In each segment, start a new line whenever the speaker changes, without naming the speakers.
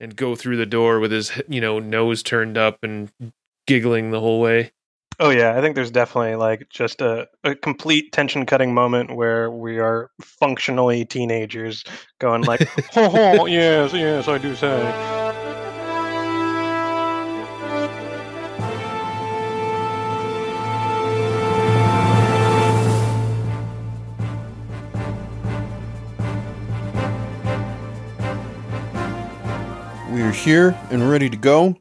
and go through the door with his you know nose turned up and giggling the whole way.
Oh yeah, I think there's definitely like just a, a complete tension cutting moment where we are functionally teenagers going like, oh, oh, yes, yes, I do say.
Here and ready to go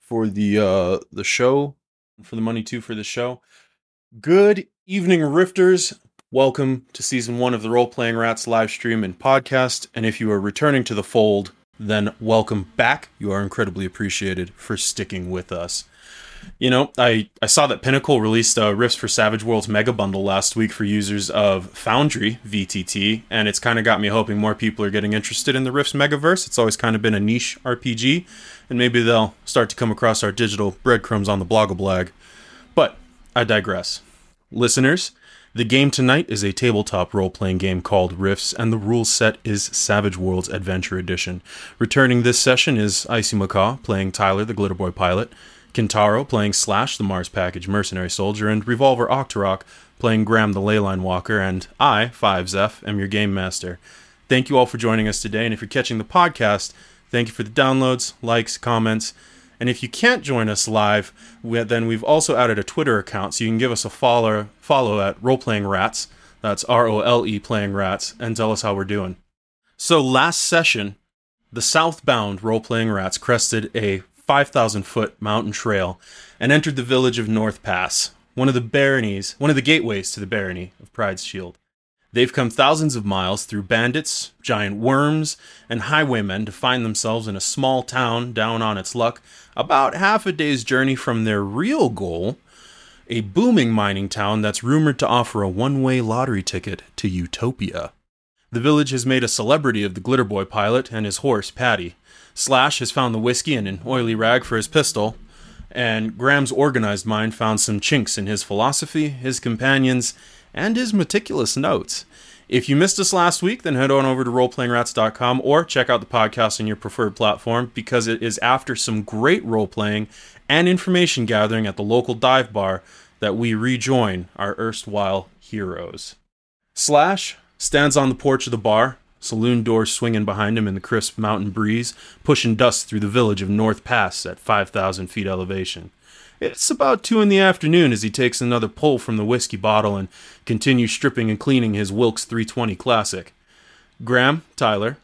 for the uh the show for the money too for the show. Good evening, Rifters. Welcome to season one of the Role Playing Rats live stream and podcast. And if you are returning to the fold, then welcome back. You are incredibly appreciated for sticking with us. You know, I, I saw that Pinnacle released uh, Rifts for Savage Worlds mega bundle last week for users of Foundry VTT, and it's kind of got me hoping more people are getting interested in the Rifts megaverse. It's always kind of been a niche RPG, and maybe they'll start to come across our digital breadcrumbs on the blogablag. But I digress. Listeners, the game tonight is a tabletop role playing game called Rifts, and the rule set is Savage Worlds Adventure Edition. Returning this session is Icy Macaw playing Tyler, the Glitter Boy pilot, Kintaro playing Slash, the Mars Package mercenary soldier, and Revolver Octorok playing Graham, the Leyline Walker, and I, Five Zeph, am your game master. Thank you all for joining us today, and if you're catching the podcast, thank you for the downloads, likes, comments. And if you can't join us live, then we've also added a Twitter account, so you can give us a follow follow at Role Playing Rats. That's R O L E Playing Rats, and tell us how we're doing. So last session, the southbound Role Playing Rats crested a 5,000 foot mountain trail and entered the village of North Pass, one of the baronies, one of the gateways to the barony of Pryde's Shield. They've come thousands of miles through bandits, giant worms, and highwaymen to find themselves in a small town down on its luck, about half a day's journey from their real goal, a booming mining town that's rumored to offer a one way lottery ticket to Utopia. The village has made a celebrity of the Glitter Boy pilot and his horse, Patty. Slash has found the whiskey and an oily rag for his pistol, and Graham's organized mind found some chinks in his philosophy, his companions, and his meticulous notes. If you missed us last week, then head on over to roleplayingrats.com or check out the podcast on your preferred platform because it is after some great role playing and information gathering at the local dive bar that we rejoin our erstwhile heroes. Slash stands on the porch of the bar, saloon doors swinging behind him in the crisp mountain breeze, pushing dust through the village of North Pass at 5,000 feet elevation. It's about two in the afternoon as he takes another pull from the whiskey bottle and continues stripping and cleaning his Wilk's 320 Classic. Graham, Tyler,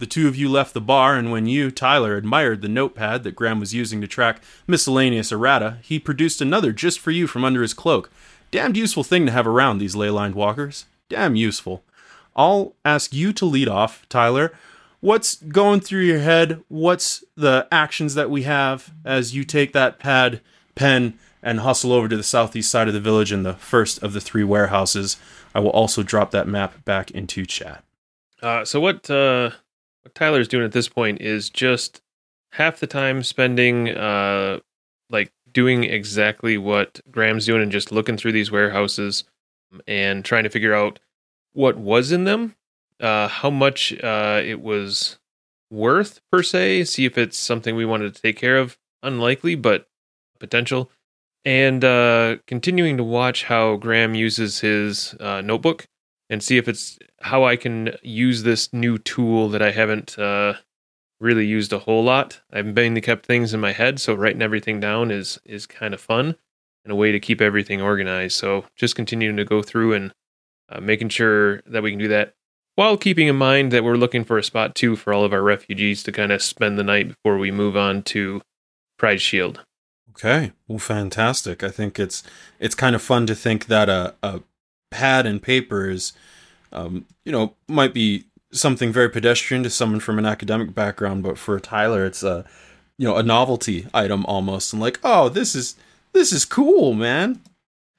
the two of you left the bar, and when you, Tyler, admired the notepad that Graham was using to track miscellaneous errata, he produced another just for you from under his cloak. Damned useful thing to have around these ley line walkers. Damn useful. I'll ask you to lead off, Tyler. What's going through your head? What's the actions that we have as you take that pad, pen, and hustle over to the southeast side of the village in the first of the three warehouses? I will also drop that map back into chat.
Uh, so what uh, what Tyler's doing at this point is just half the time spending uh, like doing exactly what Graham's doing and just looking through these warehouses and trying to figure out what was in them, uh, how much uh, it was worth per se, see if it's something we wanted to take care of. Unlikely, but potential. And uh, continuing to watch how Graham uses his uh, notebook and see if it's how I can use this new tool that I haven't uh, really used a whole lot. I've mainly kept things in my head, so writing everything down is is kind of fun and a way to keep everything organized. So just continuing to go through and uh, making sure that we can do that while keeping in mind that we're looking for a spot too for all of our refugees to kind of spend the night before we move on to Pryde Shield.
Okay, well, fantastic. I think it's it's kind of fun to think that a, a pad and paper is, um, you know, might be something very pedestrian to someone from an academic background, but for Tyler, it's a, you know, a novelty item almost, and like, oh, this is this is cool, man.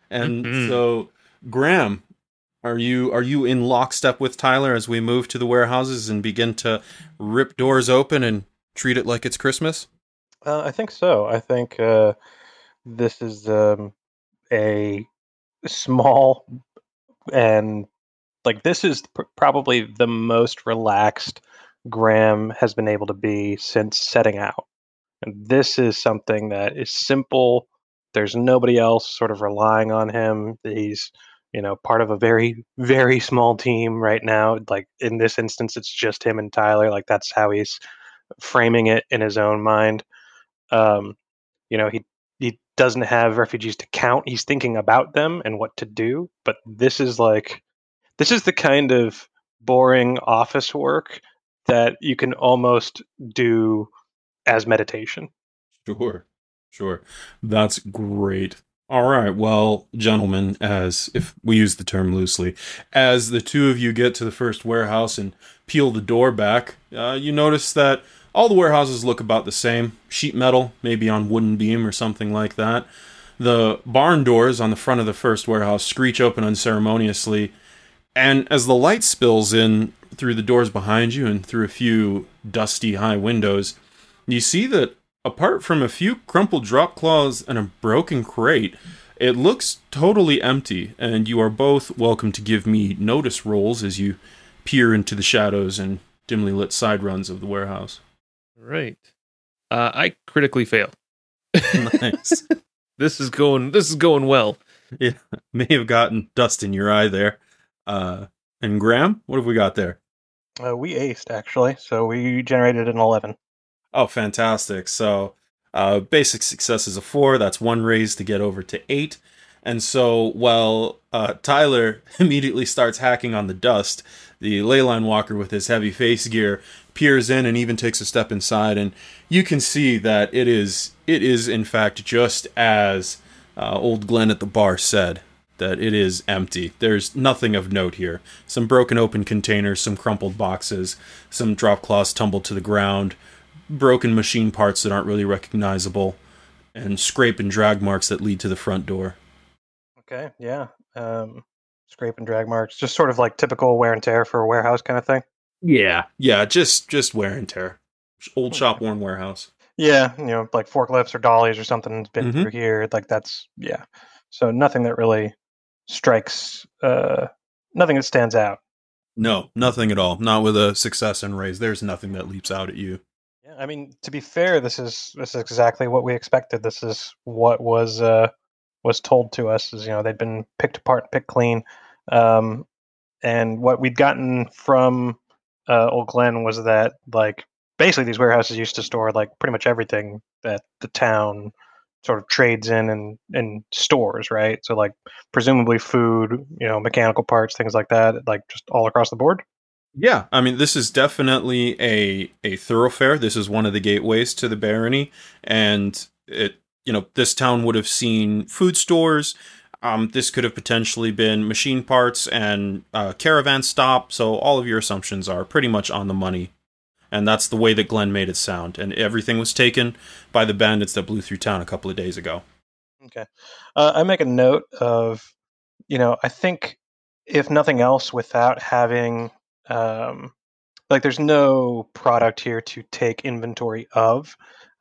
And mm-hmm. so, Graham, are you are you in lockstep with Tyler as we move to the warehouses and begin to rip doors open and treat it like it's Christmas?
Uh, I think so. I think uh, this is um, a small and like this is pr- probably the most relaxed Graham has been able to be since setting out. And this is something that is simple. There's nobody else sort of relying on him. He's, you know, part of a very, very small team right now. Like in this instance, it's just him and Tyler. Like that's how he's framing it in his own mind. Um, you know, he he doesn't have refugees to count. He's thinking about them and what to do. But this is like, this is the kind of boring office work that you can almost do as meditation.
Sure, sure. That's great. All right, well, gentlemen, as if we use the term loosely, as the two of you get to the first warehouse and peel the door back, uh, you notice that all the warehouses look about the same. Sheet metal, maybe on wooden beam or something like that. The barn doors on the front of the first warehouse screech open unceremoniously, and as the light spills in through the doors behind you and through a few dusty high windows, you see that apart from a few crumpled drop claws and a broken crate, it looks totally empty, and you are both welcome to give me notice rolls as you peer into the shadows and dimly lit side runs of the warehouse.
Right. Uh, I critically fail.
nice.
This is going. This is going well.
Yeah, may have gotten dust in your eye there. Uh, and Graham, what have we got there?
Uh, we aced actually, so we generated an eleven.
Oh, fantastic! So, uh, basic success is a four. That's one raise to get over to eight. And so, while uh, Tyler immediately starts hacking on the dust, the leyline walker with his heavy face gear peers in and even takes a step inside, and you can see that it is it is in fact just as uh, old Glenn at the bar said that it is empty. There's nothing of note here. Some broken open containers, some crumpled boxes, some drop cloths tumbled to the ground, broken machine parts that aren't really recognizable, and scrape and drag marks that lead to the front door.
Okay, yeah. Um, scrape and drag marks, just sort of like typical wear and tear for a warehouse kind of thing.
Yeah, yeah, just just wear and tear. Old shop worn warehouse.
Yeah, you know, like forklifts or dollies or something has been
Mhm.
through here. Like that's yeah. So nothing that really strikes. Uh, nothing that stands out.
No, nothing at all. Not with a success and raise. There's nothing that leaps out at you.
I mean, to be fair, this is this is exactly what we expected. This is what was uh, was told to us. Is you know they'd been picked apart, picked clean, um, and what we'd gotten from uh, Old Glen was that like basically these warehouses used to store like pretty much everything that the town sort of trades in and and stores, right? So like presumably food, you know, mechanical parts, things like that, like just all across the board.
Yeah, I mean, this is definitely a a thoroughfare. This is one of the gateways to the barony, and it you know this town would have seen food stores. Um, this could have potentially been machine parts and uh, caravan stop. So all of your assumptions are pretty much on the money, and that's the way that Glenn made it sound. And everything was taken by the bandits that blew through town a couple of days ago.
Okay. Uh, I make a note of, you know, I think if nothing else, without having, um, like, there's no product here to take inventory of.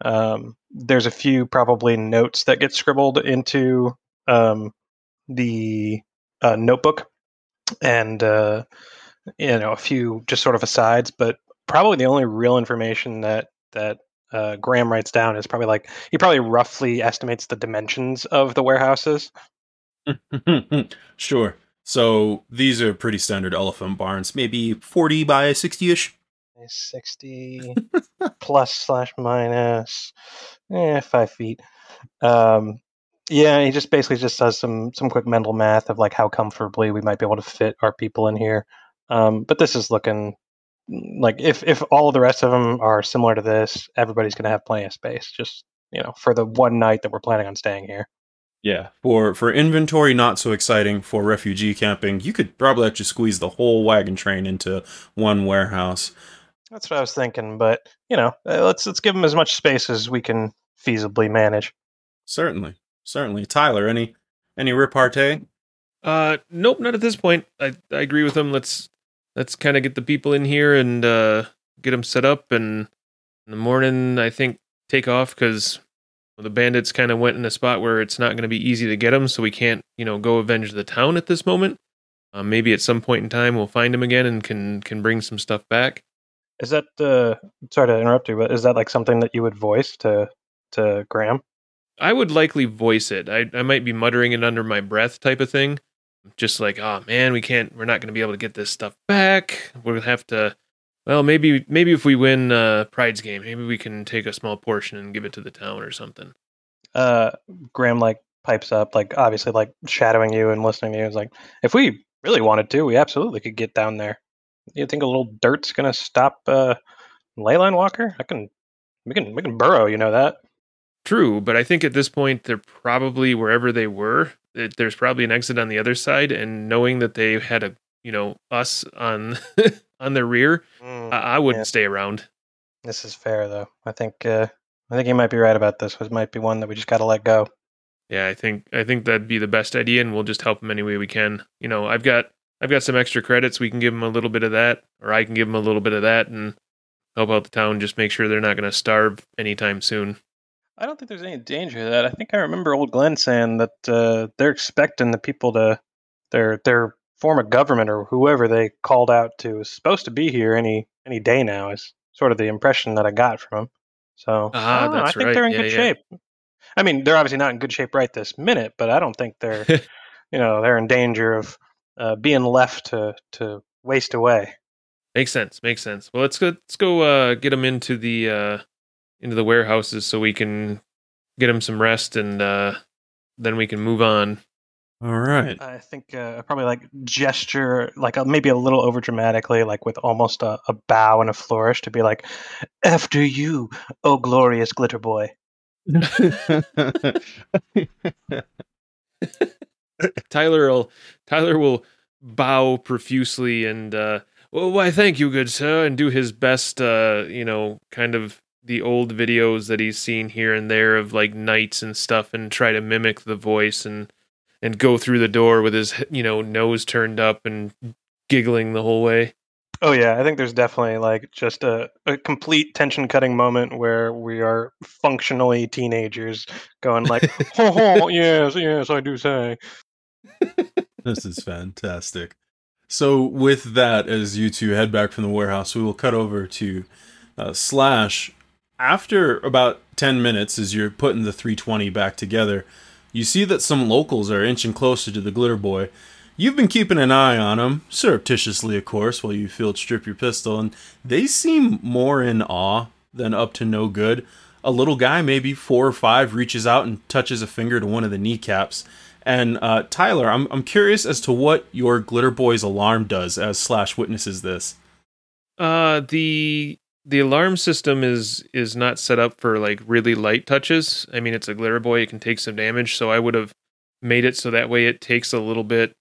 Um, there's a few probably notes that get scribbled into um, the uh, notebook, and uh, you know, a few just sort of asides. But probably the only real information that that uh, Graham writes down is probably like he probably roughly estimates the dimensions of the warehouses.
sure. So these are pretty standard elephant barns, maybe 40 by 60 ish.
60 plus slash minus eh, five feet. Um, yeah, he just basically just does some some quick mental math of like how comfortably we might be able to fit our people in here. Um, but this is looking like if if all of the rest of them are similar to this, everybody's going to have plenty of space. Just you know, for the one night that we're planning on staying here.
Yeah. For for inventory, not so exciting. For refugee camping, you could probably actually squeeze the whole wagon train into one warehouse.
That's what I was thinking, but you know, uh, let's let's give them as much space as we can feasibly manage.
Certainly, certainly. Tyler, any any repartee?
Uh, nope, not at this point. I I agree with him. Let's let's kind of get the people in here and uh, get them set up, and in the morning, I think take off because the bandits kind of went in a spot where it's not going to be easy to get them, so we can't you know go avenge the town at this moment. Uh, maybe at some point in time we'll find them again and can can bring some stuff back.
Is that uh sorry to interrupt you, but is that like something that you would voice to to Graham?
I would likely voice it. I I might be muttering it under my breath type of thing. Just like, oh man, we can't we're not gonna be able to get this stuff back. We'll have to well, maybe maybe if we win uh Pryde's game, maybe we can take a small portion and give it to the town or something.
Uh Graham like pipes up, like obviously like shadowing you and listening to you. Is like, if we really wanted to, we absolutely could get down there. You think a little dirt's gonna stop uh Leyline Walker? I can we can we can burrow, you know that.
True, but I think at this point they're probably wherever they were. It, there's probably an exit on the other side, and knowing that they had a you know us on on their rear,
Mm,
I, I wouldn't
yeah.
stay around.
This is fair though. I think uh I think you might be right about this. It might be one that we just gotta let go.
Yeah, I think I think that'd be the best idea, and we'll just help them any way we can. You know, I've got I've got some extra credits. We can give them a little bit of that, or I can give them a little bit of that, and help out the town. Just make sure they're not going to starve anytime soon.
I don't think there's any danger of that. I think I remember old Glenn saying that uh, they're expecting the people to their their form of government or whoever they called out to is supposed to be here any any day now. Is sort of the impression that I got from him. So
Ah,
I
that's
I think
right.
they're in
Yeah,
good
yeah.
shape. I mean, they're obviously not in good shape right this minute, but I don't think they're you know they're in danger of uh, being left to to waste away.
Makes sense. Makes sense. Well, let's go. Let's go. Uh, get them into the uh, into the warehouses so we can get them some rest, and uh, then we can move on.
All right.
I think uh, probably like gesture, like uh, maybe a little over dramatically, like with almost a, a bow and a flourish to be like, "After you, oh glorious glitter boy."
Tyler will Tyler will bow profusely and uh well why thank you good sir and do his best uh you know kind of the old videos that he's seen here and there of like knights and stuff and try to mimic the voice and and go through the door with his you know nose turned up and giggling the whole way.
Oh yeah, I think there's definitely like just a, a complete tension cutting moment where we are functionally teenagers going like, "Ho ho, yes, yes, I do say."
this is fantastic. So, with that, as you two head back from the warehouse, we will cut over to uh, Slash. After about 10 minutes, as you're putting the 320 back together, you see that some locals are inching closer to the glitter boy. You've been keeping an eye on them, surreptitiously, of course, while you field strip your pistol, and they seem more in awe than up to no good. A little guy, maybe four or five, reaches out and touches a finger to one of the kneecaps. And uh, Tyler, I'm I'm curious as to what your glitter boy's alarm does as Slash witnesses this.
Uh the the alarm system is is not set up for like really light touches. I mean, it's a glitter boy; it can take some damage. So I would have made it so that way it takes a little bit.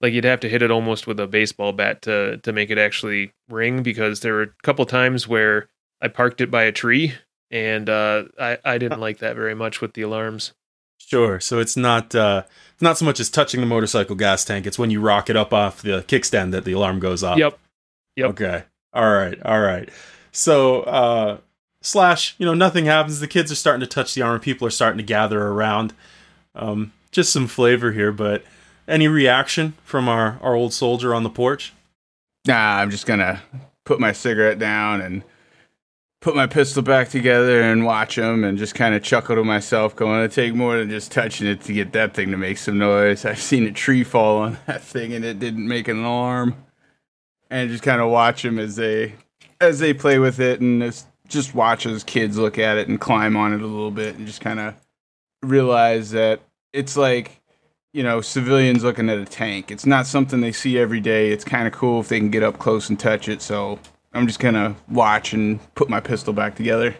Like you'd have to hit it almost with a baseball bat to to make it actually ring. Because there were a couple times where I parked it by a tree, and uh, I I didn't like that very much with the alarms.
Sure. So it's not uh, not so much as touching the motorcycle gas tank. It's when you rock it up off the kickstand that the alarm goes off.
Yep. Yep.
Okay. All right. All right. So uh, slash, you know, nothing happens. The kids are starting to touch the armor. People are starting to gather around. Um, just some flavor here, but any reaction from our our old soldier on the porch?
Nah, I'm just gonna put my cigarette down and put my pistol back together and watch them and just kind of chuckle to myself, going, "It take more than just touching it to get that thing to make some noise." I've seen a tree fall on that thing and it didn't make an alarm, and just kind of watch them as they as they play with it and just just watch as kids look at it and climb on it a little bit and just kind of realize that it's like you know, civilians looking at a tank. It's not something they see every day. It's kind of cool if they can get up close and touch it. So I'm just gonna watch and put my pistol back together.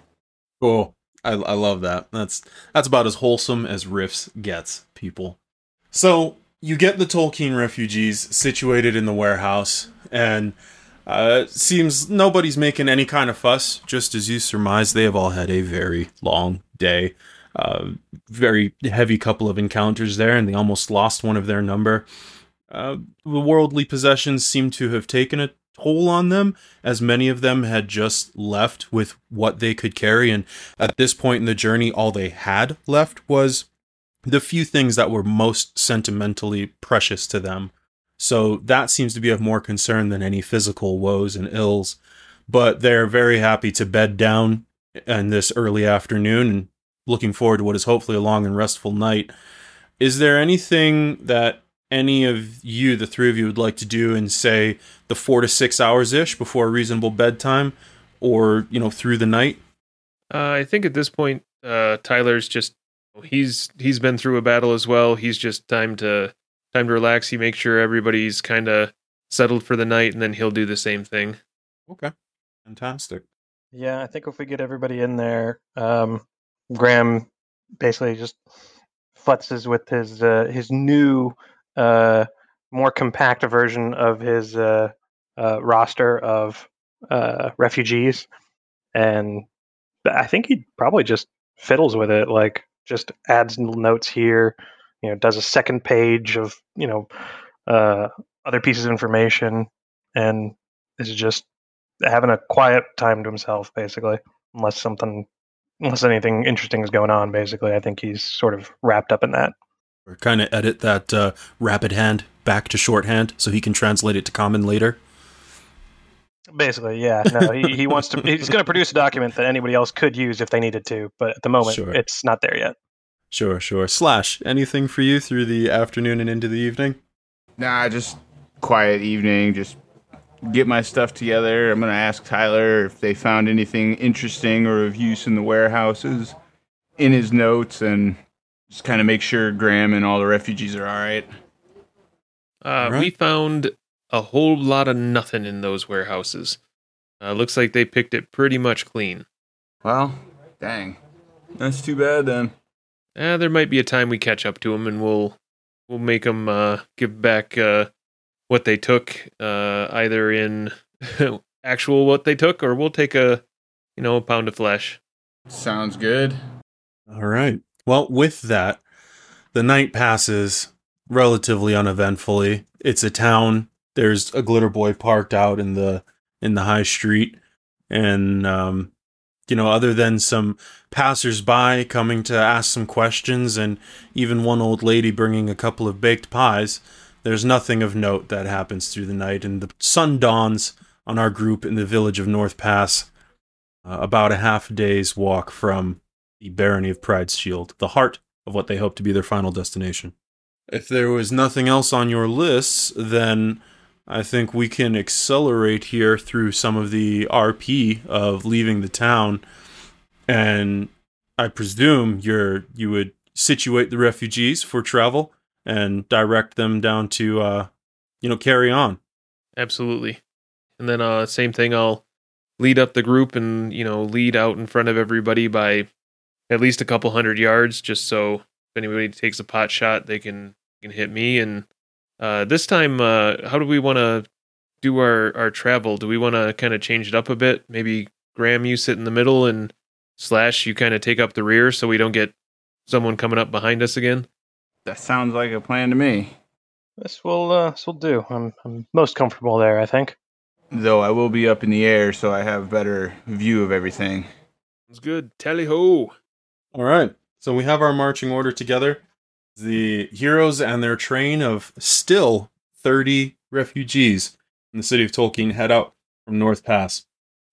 Cool. I, I love that. That's that's about as wholesome as Rifts gets, people. So you get the Tolkeen refugees situated in the warehouse, and uh, seems nobody's making any kind of fuss. Just as you surmise, they have all had a very long day. Uh, very heavy couple of encounters there, and they almost lost one of their number. Uh, the worldly possessions seem to have taken a toll on them, as many of them had just left with what they could carry. And at this point in the journey, all they had left was the few things that were most sentimentally precious to them. So that seems to be of more concern than any physical woes and ills. but they're very happy to bed down in this early afternoon and looking forward to what is hopefully a long and restful night. Is there anything that any of you, the three of you, would like to do in say the four to six hours ish before a reasonable bedtime, or you know through the night?
Uh, I think at this point, uh, Tyler's just he's he's been through a battle as well. He's just time to time to relax. He makes sure everybody's kind of settled for the night, and then he'll do the same thing.
Okay, fantastic.
Yeah, I think if we get everybody in there, um, Graham basically just futzes with his uh, his new, uh, more compact version of his uh, uh, roster of uh, refugees, and I think he probably just fiddles with it, like just adds notes here, you know, does a second page of you know uh, other pieces of information, and is just having a quiet time to himself, basically, unless something, unless anything interesting is going on. Basically, I think he's sort of wrapped up in that.
Or kind of edit that uh, rapid hand back to shorthand so he can translate it to common later.
Basically, yeah. No, he, he wants to. He's going to produce a document that anybody else could use if they needed to, but at the moment,
Sure.
it's not there yet.
Sure, sure. Slash, anything for you through the afternoon and into the evening?
Nah, just quiet evening. Just get my stuff together. I'm gonna ask Tyler if they found anything interesting or of use in the warehouses, in his notes, and just kind of make sure Graham and all the refugees are all right.
Uh,
Right.
We found a whole lot of nothing in those warehouses. Uh, looks like they picked it pretty much clean.
Well, dang, that's too bad then.
Eh, there might be a time we catch up to them, and we'll we'll make them uh, give back uh, what they took, uh, either in actual what they took, or we'll take a you know a pound of flesh.
Sounds good.
All right. Well, with that, the night passes relatively uneventfully. It's a town. There's a glitter boy parked out in the in the high street, and um, you know, other than some passersby coming to ask some questions, and even one old lady bringing a couple of baked pies, there's nothing of note that happens through the night. And the sun dawns on our group in the village of North Pass, uh, about a half day's walk from the barony of Pryde's Shield, the heart of what they hope to be their final destination. If there was nothing else on your lists, then I think we can accelerate here through some of the RP of leaving the town, and I presume you're you would situate the refugees for travel and direct them down to uh, you know carry on.
Absolutely. And then uh, same thing. I'll lead up the group and you know lead out in front of everybody by at least a couple hundred yards, just so if anybody takes a pot shot, they can can hit me. And uh, this time, uh, how do we want to do our our travel? Do we want to kind of change it up a bit? Maybe Graham, you sit in the middle, and Slash, you kind of take up the rear, so we don't get someone coming up behind us again.
That sounds like a plan to me.
This will uh, this will do. I'm I'm most comfortable there. I think.
Though I will be up in the air, so I have better view of everything.
Sounds good. Tally ho!
All right. So we have our marching order together. The heroes and their train of still 30 refugees in the city of Tolkeen head out from North Pass.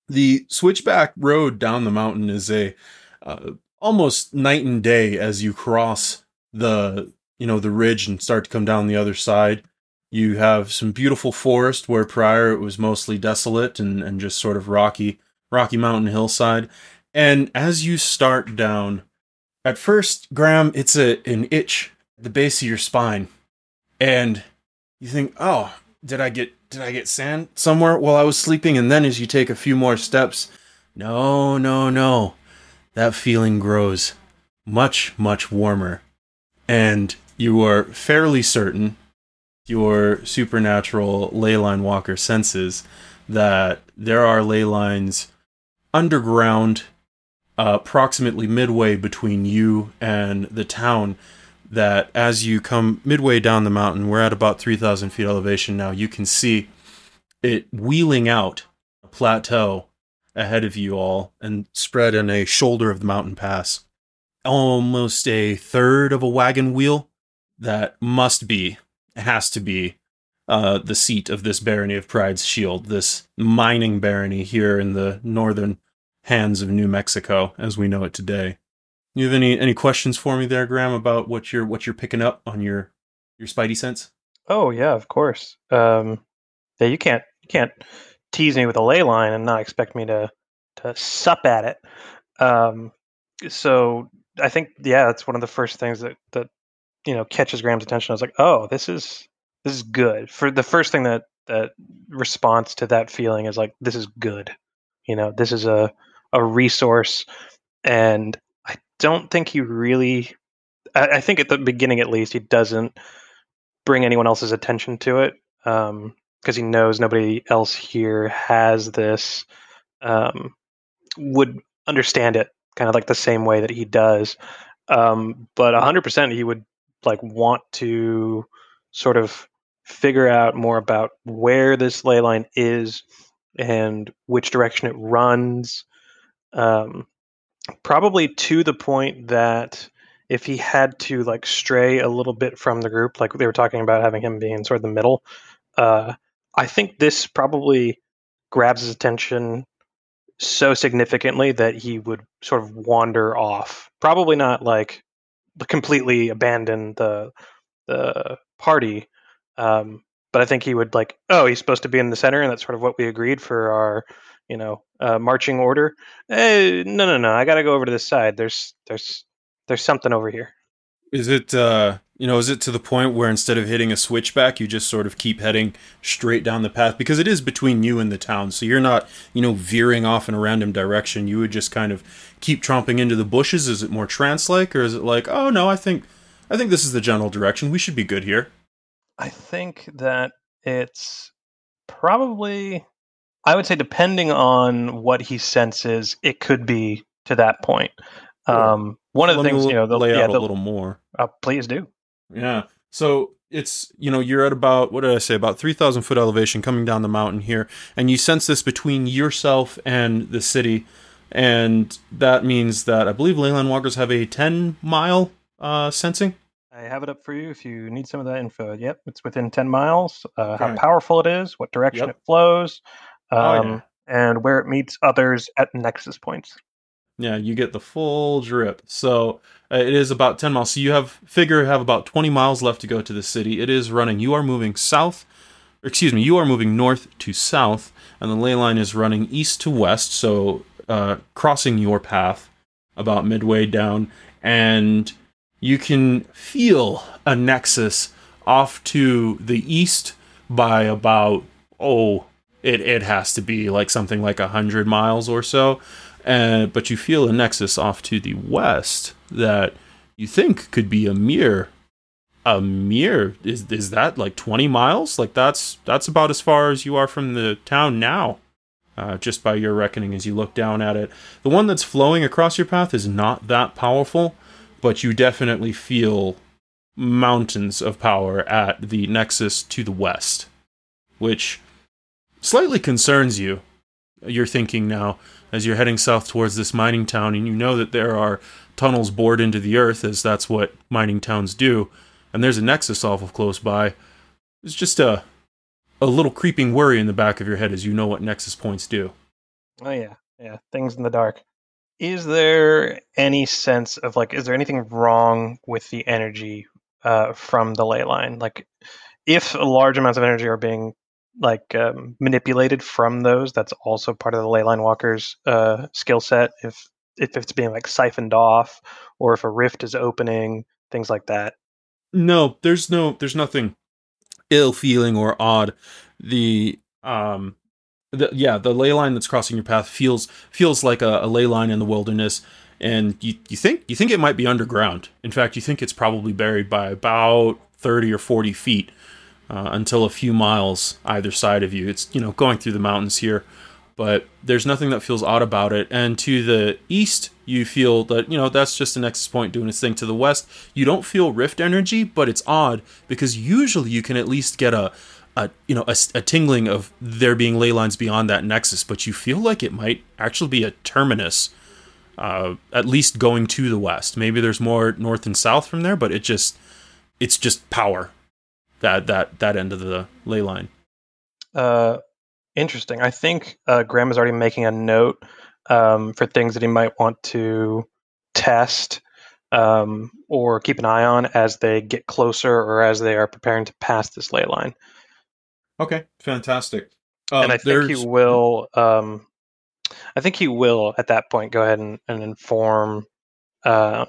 The switchback road down the mountain is a uh, almost night and day as you cross the you know the ridge and start to come down the other side. You have some beautiful forest where prior it was mostly desolate and, and just sort of rocky rocky mountain hillside. And as you start down, at first, Graham, it's a an itch the base of your spine, and you think, "Oh, did I get did I get sand somewhere while I was sleeping?" And then, as you take a few more steps, no, no, no, that feeling grows much, much warmer, and you are fairly certain your supernatural leyline walker senses that there are ley lines underground uh, approximately midway between you and the town that as you come midway down the mountain we're at about 3000 feet elevation now you can see it wheeling out a plateau ahead of you all and spread in a shoulder of the mountain pass almost a third of a wagon wheel that must be has to be uh, the seat of this barony of Pryde's Shield, this mining barony here in the northern hands of New Mexico, as we know it today. You have any any questions for me there, Graham, about what you're what you're picking up on your your spidey sense?
Oh yeah, of course. Um, yeah, you can't you can't tease me with a ley line and not expect me to to sup at it. Um, so I think yeah, that's one of the first things that that you know catches Graham's attention. I was like, oh, this is this is good. For the first thing that that response to that feeling is like, this is good. You know, this is a a resource, and don't think he really. I, think at the beginning, at least, he doesn't bring anyone else's attention to it because um, he knows nobody else here has this um, would understand it kind of like the same way that he does um, but 100% he would like want to sort of figure out more about where this ley line is and which direction it runs um, probably to the point that if he had to like stray a little bit from the group, like they were talking about having him being sort of the middle, uh, I think this probably grabs his attention so significantly that he would sort of wander off. Probably not like completely abandon the the party, um, but I think he would like, oh, he's supposed to be in the center, and that's sort of what we agreed for our, you know, uh, marching order. Hey, no, no, no, I got to go over to this side. There's there's there's something over here.
Is it uh you know, is it to the point where instead of hitting a switchback, you just sort of keep heading straight down the path because it is between you and the town. So you're not, you know, veering off in a random direction. You would just kind of keep tromping into the bushes. Is it more trance like or is it like, "Oh no, I think I think this is the general direction. We should be good here."
I think that it's probably I would say depending on what he senses, it could be to that point. Um, one of the
Let
things, you know, the,
lay
yeah,
out
the,
a little more.
uh, please do.
Yeah. So it's you know you're at about what did I say about three thousand foot elevation coming down the mountain here, and you sense this between yourself and the city, and that means that I believe ley line walkers have a ten mile uh, sensing.
I have it up for you if you need some of that info. Yep, it's within 10 miles, uh, how powerful it is, what direction
Yep.
it flows, um,
Oh, yeah.
and where it meets others at nexus points.
Yeah, you get the full drip. So uh, it is about 10 miles. So you have figure have about 20 miles left to go to the city. It is running. You are moving south. Excuse me. You are moving north to south, and the ley line is running east to west. So uh, crossing your path about midway down, and you can feel a nexus off to the east by about oh it, it has to be like something like a hundred miles or so. Uh, but you feel a nexus off to the west that you think could be a mere a mere is is that like 20 miles? Like that's that's about as far as you are from the town now uh, just by your reckoning as you look down at it. The one that's flowing across your path is not that powerful but you definitely feel mountains of power at the nexus to the west which slightly concerns you you're thinking now as you're heading south towards this mining town and you know that there are tunnels bored into the earth as that's what mining towns do and there's a nexus awful close by it's just a a little creeping worry in the back of your head as you know what nexus points do
Oh, yeah. Yeah. Things in the dark. Is there any sense of like, is there anything wrong with the energy uh, from the ley line? Like, if large amounts of energy are being like um, manipulated from those, that's also part of the ley line walker's uh, skill set. If if it's being like siphoned off, or if a rift is opening, things like that.
no there's no there's nothing ill feeling or odd the um the, yeah the ley line that's crossing your path feels feels like a, a ley line in the wilderness and you, you think you think it might be underground in fact you think it's probably buried by about 30 or 40 feet uh, until a few miles either side of you it's you know going through the mountains here but there's nothing that feels odd about it and to the east you feel that you know that's just the nexus point doing its thing to the west you don't feel rift energy but it's odd because usually you can at least get a a you know a, a tingling of there being ley lines beyond that nexus, but you feel like it might actually be a terminus, uh, at least going to the west. Maybe there's more north and south from there, but it just it's just power. That that that end of the ley line.
Uh, interesting. I think uh, Graham is already making a note um, for things that he might want to test um, or keep an eye on as they get closer or as they are preparing to pass this ley line.
Okay, fantastic.
and
Uh,
I think he will. Um, I think he will at that point go ahead and, and inform uh,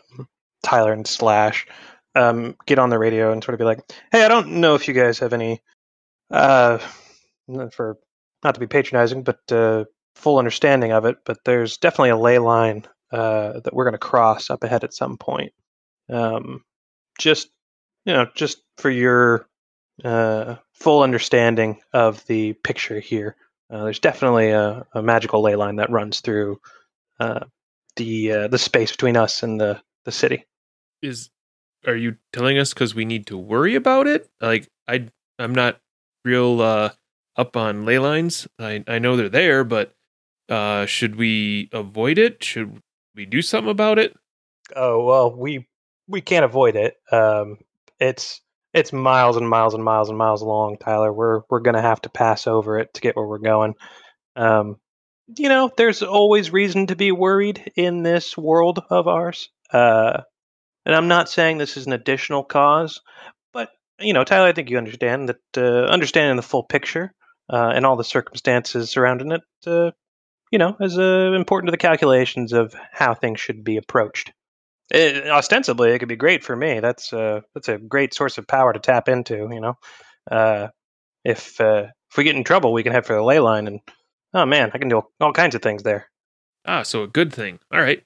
Tyler and Slash. Um, get on the radio and sort of be like, "Hey, I don't know if you guys have any, uh, for not to be patronizing, but uh, full understanding of it. But there's definitely a ley line uh, that we're going to cross up ahead at some point. Um, just you know, just for your uh, full understanding of the picture here. Uh, there's definitely a, a magical ley line that runs through uh, the uh, the space between us and the the city.
Is are you telling us because we need to worry about it? Like I I'm not real uh up on ley lines. I I know they're there, but uh should we avoid it? Should we do something about it?
Oh well, we we can't avoid it. Um, it's it's miles and miles and miles and miles long, Tyler. We're we're gonna have to pass over it to get where we're going. Um, you know, there's always reason to be worried in this world of ours. Uh, and I'm not saying this is an additional cause, but you know, Tyler, I think you understand that uh, understanding the full picture uh, and all the circumstances surrounding it, uh, you know, is uh, important to the calculations of how things should be approached. It, ostensibly, it could be great for me. That's uh, that's a great source of power to tap into. You know, uh, if if we get in trouble, we can head for the ley line, and oh man, I can do all kinds of things there.
Ah, so a good thing. All right.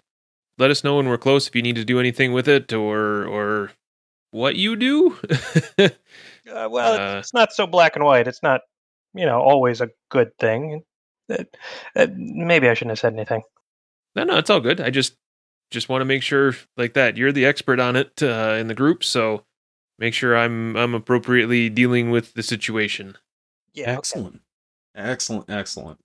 Let us know when we're close if you need to do anything with it or or what you do.
Uh, well,
Uh,
it's, it's not so black and white. It's not, you know, always a good thing. Uh, uh, maybe I shouldn't have said anything.
no, no, it's all good. I just just want to make sure like that you're the expert on it uh, in the group, so make sure I'm I'm appropriately dealing with the situation.
Yeah, okay.
excellent, excellent, excellent.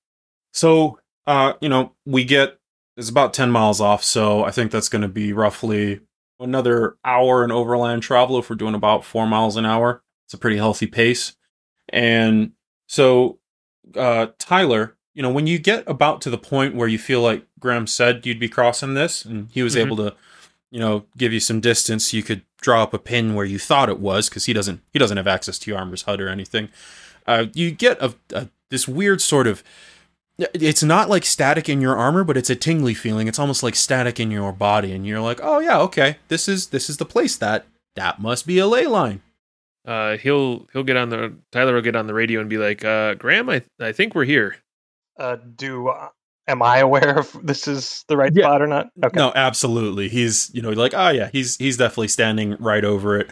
So, uh, you know, we get it's about ten miles off, so I think that's going to be roughly another hour in overland travel if we're doing about four miles an hour. It's a pretty healthy pace, and so uh, Tyler, you know, when you get about to the point where you feel like Graham said you'd be crossing this, and he was
Mhm.
able to, you know, give you some distance, you could draw up a pin where you thought it was because he doesn't he doesn't have access to your armor's HUD or anything. Uh, you get a, a this weird sort of. It's not like static in your armor, but it's a tingly feeling. It's almost like static in your body, and you're like, "Oh yeah, okay, this is this is the place that that must be a ley line."
Uh, he'll he'll get on the Tyler will get on the radio and be like, uh, "Graham, I I think we're here."
Uh, do uh, am I aware if this is the right
Yeah.
spot or not? Okay.
No, absolutely. He's you know like oh yeah, he's he's definitely standing right over it,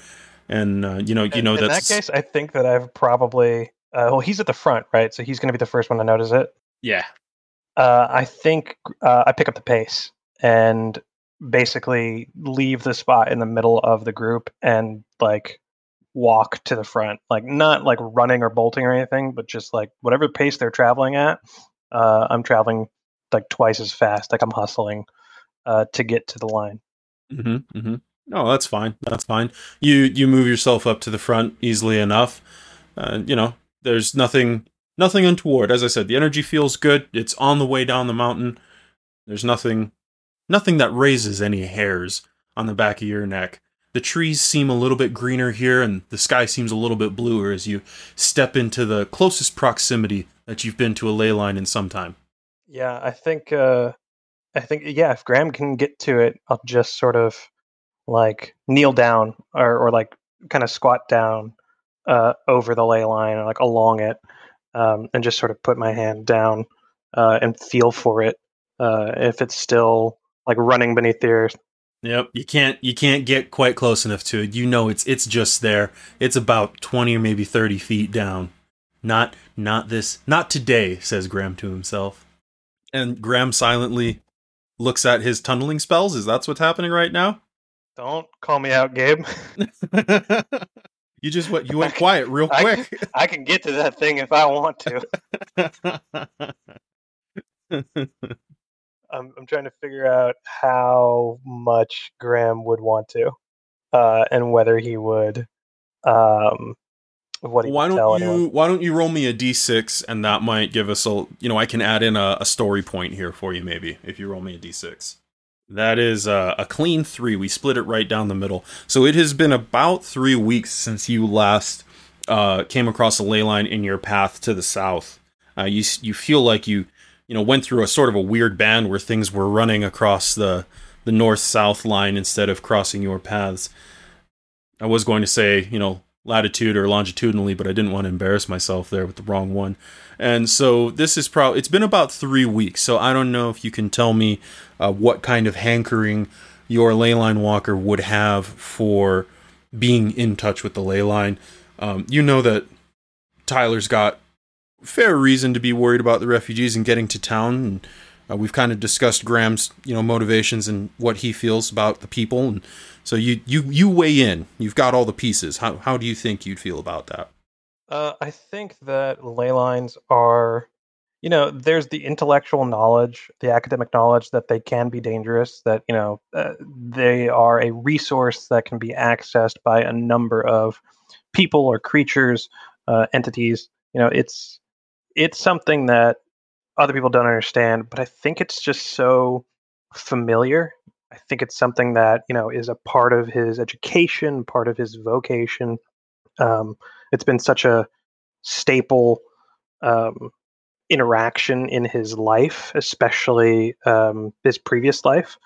and uh, you know you
In-
know
in that case, I think that I've probably. Uh, well, he's at the front, right? So he's going to be the first one to notice it.
Yeah.
Uh, I think uh, I pick up the pace and basically leave the spot in the middle of the group and like walk to the front, like not like running or bolting or anything, but just like whatever pace they're traveling at. Uh, I'm traveling like twice as fast, like I'm hustling uh, to get to the line.
Mm-hmm, mm-hmm. No, that's fine. That's fine. You you move yourself up to the front easily enough. Uh, you know, there's nothing nothing untoward. As I said, the energy feels good. It's on the way down the mountain. There's nothing nothing that raises any hairs on the back of your neck. The trees seem a little bit greener here, and the sky seems a little bit bluer as you step into the closest proximity that you've been to a ley line in some time.
Yeah, I think uh I think yeah, if Graham can get to it, I'll just sort of like kneel down or or like kind of squat down uh over the ley line or like along it um and just sort of put my hand down uh and feel for it uh if it's still like running beneath the earth.
Yep, you can't you can't get quite close enough to it. You know it's it's just there. It's about twenty or maybe thirty feet down. Not not this not today, says Graham to himself. And Graham silently looks at his tunneling spells. Is that what's happening right now?
Don't call me out, Gabe.
you just went you went quiet real
I-
quick.
I can get to that thing if I want to. I'm I'm trying to figure out how much Graham would want to, uh, and whether he would, um, what he
why
would
don't you
anyone.
why don't you roll me a d6 and that might give us a you know i can add in a, a story point here for you maybe if you roll me a d6 that is uh, a clean three. We split it right down the middle. So it has been about three weeks since you last uh, came across a ley line in your path to the south. Uh, you you feel like you you know went through a sort of a weird band where things were running across the the north south line instead of crossing your paths. I was going to say, you know, latitude or longitudinally, but I didn't want to embarrass myself there with the wrong one. And so this is probably, it's been about three weeks. So I don't know if you can tell me uh, what kind of hankering your ley line walker would have for being in touch with the ley line. Um, you know that Tyler's got fair reason to be worried about the refugees and getting to town. And uh, we've kind of discussed Graham's, you know, motivations and what he feels about the people. And so you you you weigh in. You've got all the pieces. How how do you think you'd feel about that?
Uh, I think that ley lines are, you know, there's the intellectual knowledge, the academic knowledge that they can be dangerous, that, you know, uh, they are a resource that can be accessed by a number of people or creatures, uh, entities. You know, it's it's something that other people don't understand, but I think it's just so familiar. I think it's something that, you know, is a part of his education, part of his vocation. Um, it's been such a staple um, interaction in his life, especially um, his previous life,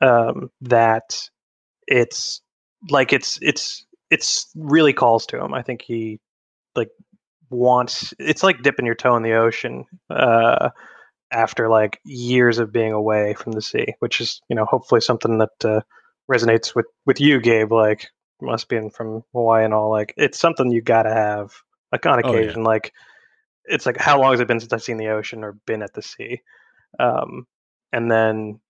um, that it's like it's it's it's really calls to him. I think he like wants. It's like dipping your toe in the ocean uh, after like years of being away from the sea, which is you know hopefully something that uh, resonates with with you, Gabe. Like must be from Hawaii and all. Like it's something you got to have like on
Oh, yeah.
occasion. Like it's like how long has it been since I've seen the ocean or been at the sea? Um, and then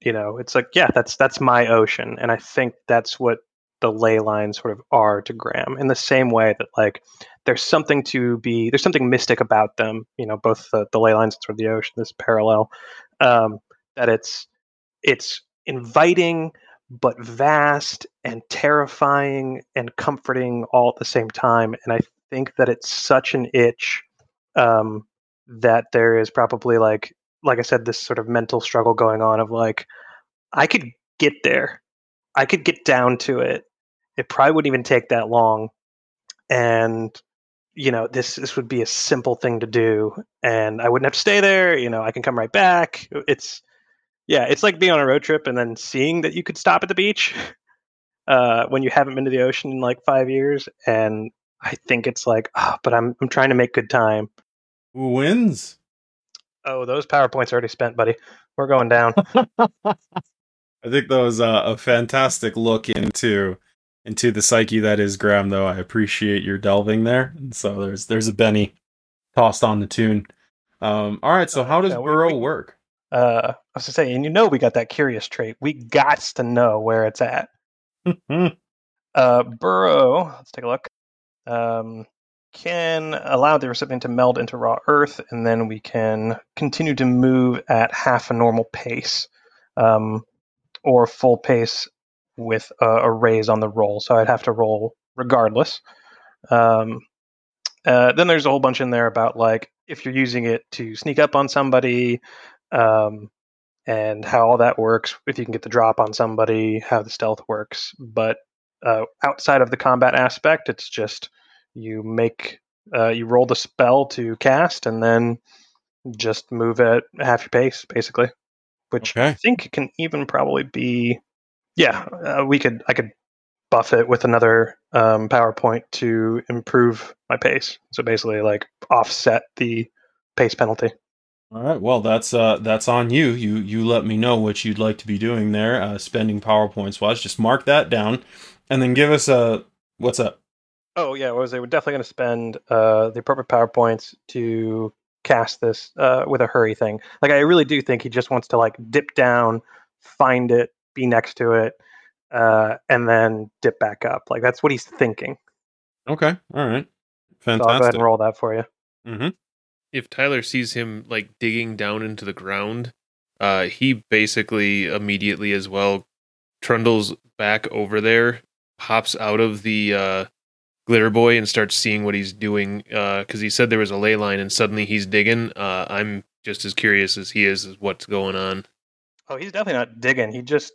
you know it's like yeah, that's that's my ocean, and I think that's what the ley lines sort of are to Graham in the same way that like there's something to be there's something mystic about them. You know, both the, the ley lines and sort of the ocean, this parallel. Um, that it's it's inviting but vast and terrifying and comforting all at the same time. And I think that it's such an itch um, that there is probably like, like I said, this sort of mental struggle going on of like, I could get there, I could get down to it. It probably wouldn't even take that long, and you know this this would be a simple thing to do, and I wouldn't have to stay there. You know, I can come right back. It's yeah, it's like being on a road trip and then seeing that you could stop at the beach uh, when you haven't been to the ocean in like five years. And I think it's like, ah, but I'm I'm trying to make good time.
Who wins?
Oh, those powerpoints are already spent, buddy. We're going down.
I think that was a, a fantastic look into into the psyche that is Graham. Though I appreciate your delving there. And so there's there's a Benny tossed on the tune. Um, all right. So
Uh,
how does
yeah, we-
Burrow
we-
work?
Uh, I was to say, and you know, we got that curious trait. We got to know where it's at. Uh, Burrow, let's take a look. Um, can allow the recipient to meld into raw earth, and then we can continue to move at half a normal pace, um, or full pace with a, a raise on the roll. So I'd have to roll regardless. Um, uh, then there's a whole bunch in there about like if you're using it to sneak up on somebody, um, and how all that works. If you can get the drop on somebody, how the stealth works. But uh, outside of the combat aspect, it's just you make uh, you roll the spell to cast, and then just move at half your pace, basically. Which I think can even probably be, yeah. Uh, we could I could buff it with another um, PowerPoint to improve my pace. So basically, like offset the pace penalty.
All right. Well, that's uh that's on you. You you let me know what you'd like to be doing there. Uh, spending powerpoints wise, just mark that down, and then give us a what's up.
Oh yeah, what was they? We're definitely going to spend uh, the appropriate powerpoints to cast this uh, with a hurry thing. Like I really do think he just wants to like dip down, find it, be next to it, uh, and then dip back up. Like that's what he's thinking.
Okay. All right.
So I'll go ahead and roll that for you.
mm-hmm.
if Tyler sees him like digging down into the ground, uh, he basically immediately as well trundles back over there, pops out of the uh, Glitter Boy and starts seeing what he's doing because he said there was a ley line and suddenly he's digging. Uh, I'm just as curious as he is as what's going on.
Oh, he's definitely not digging. He just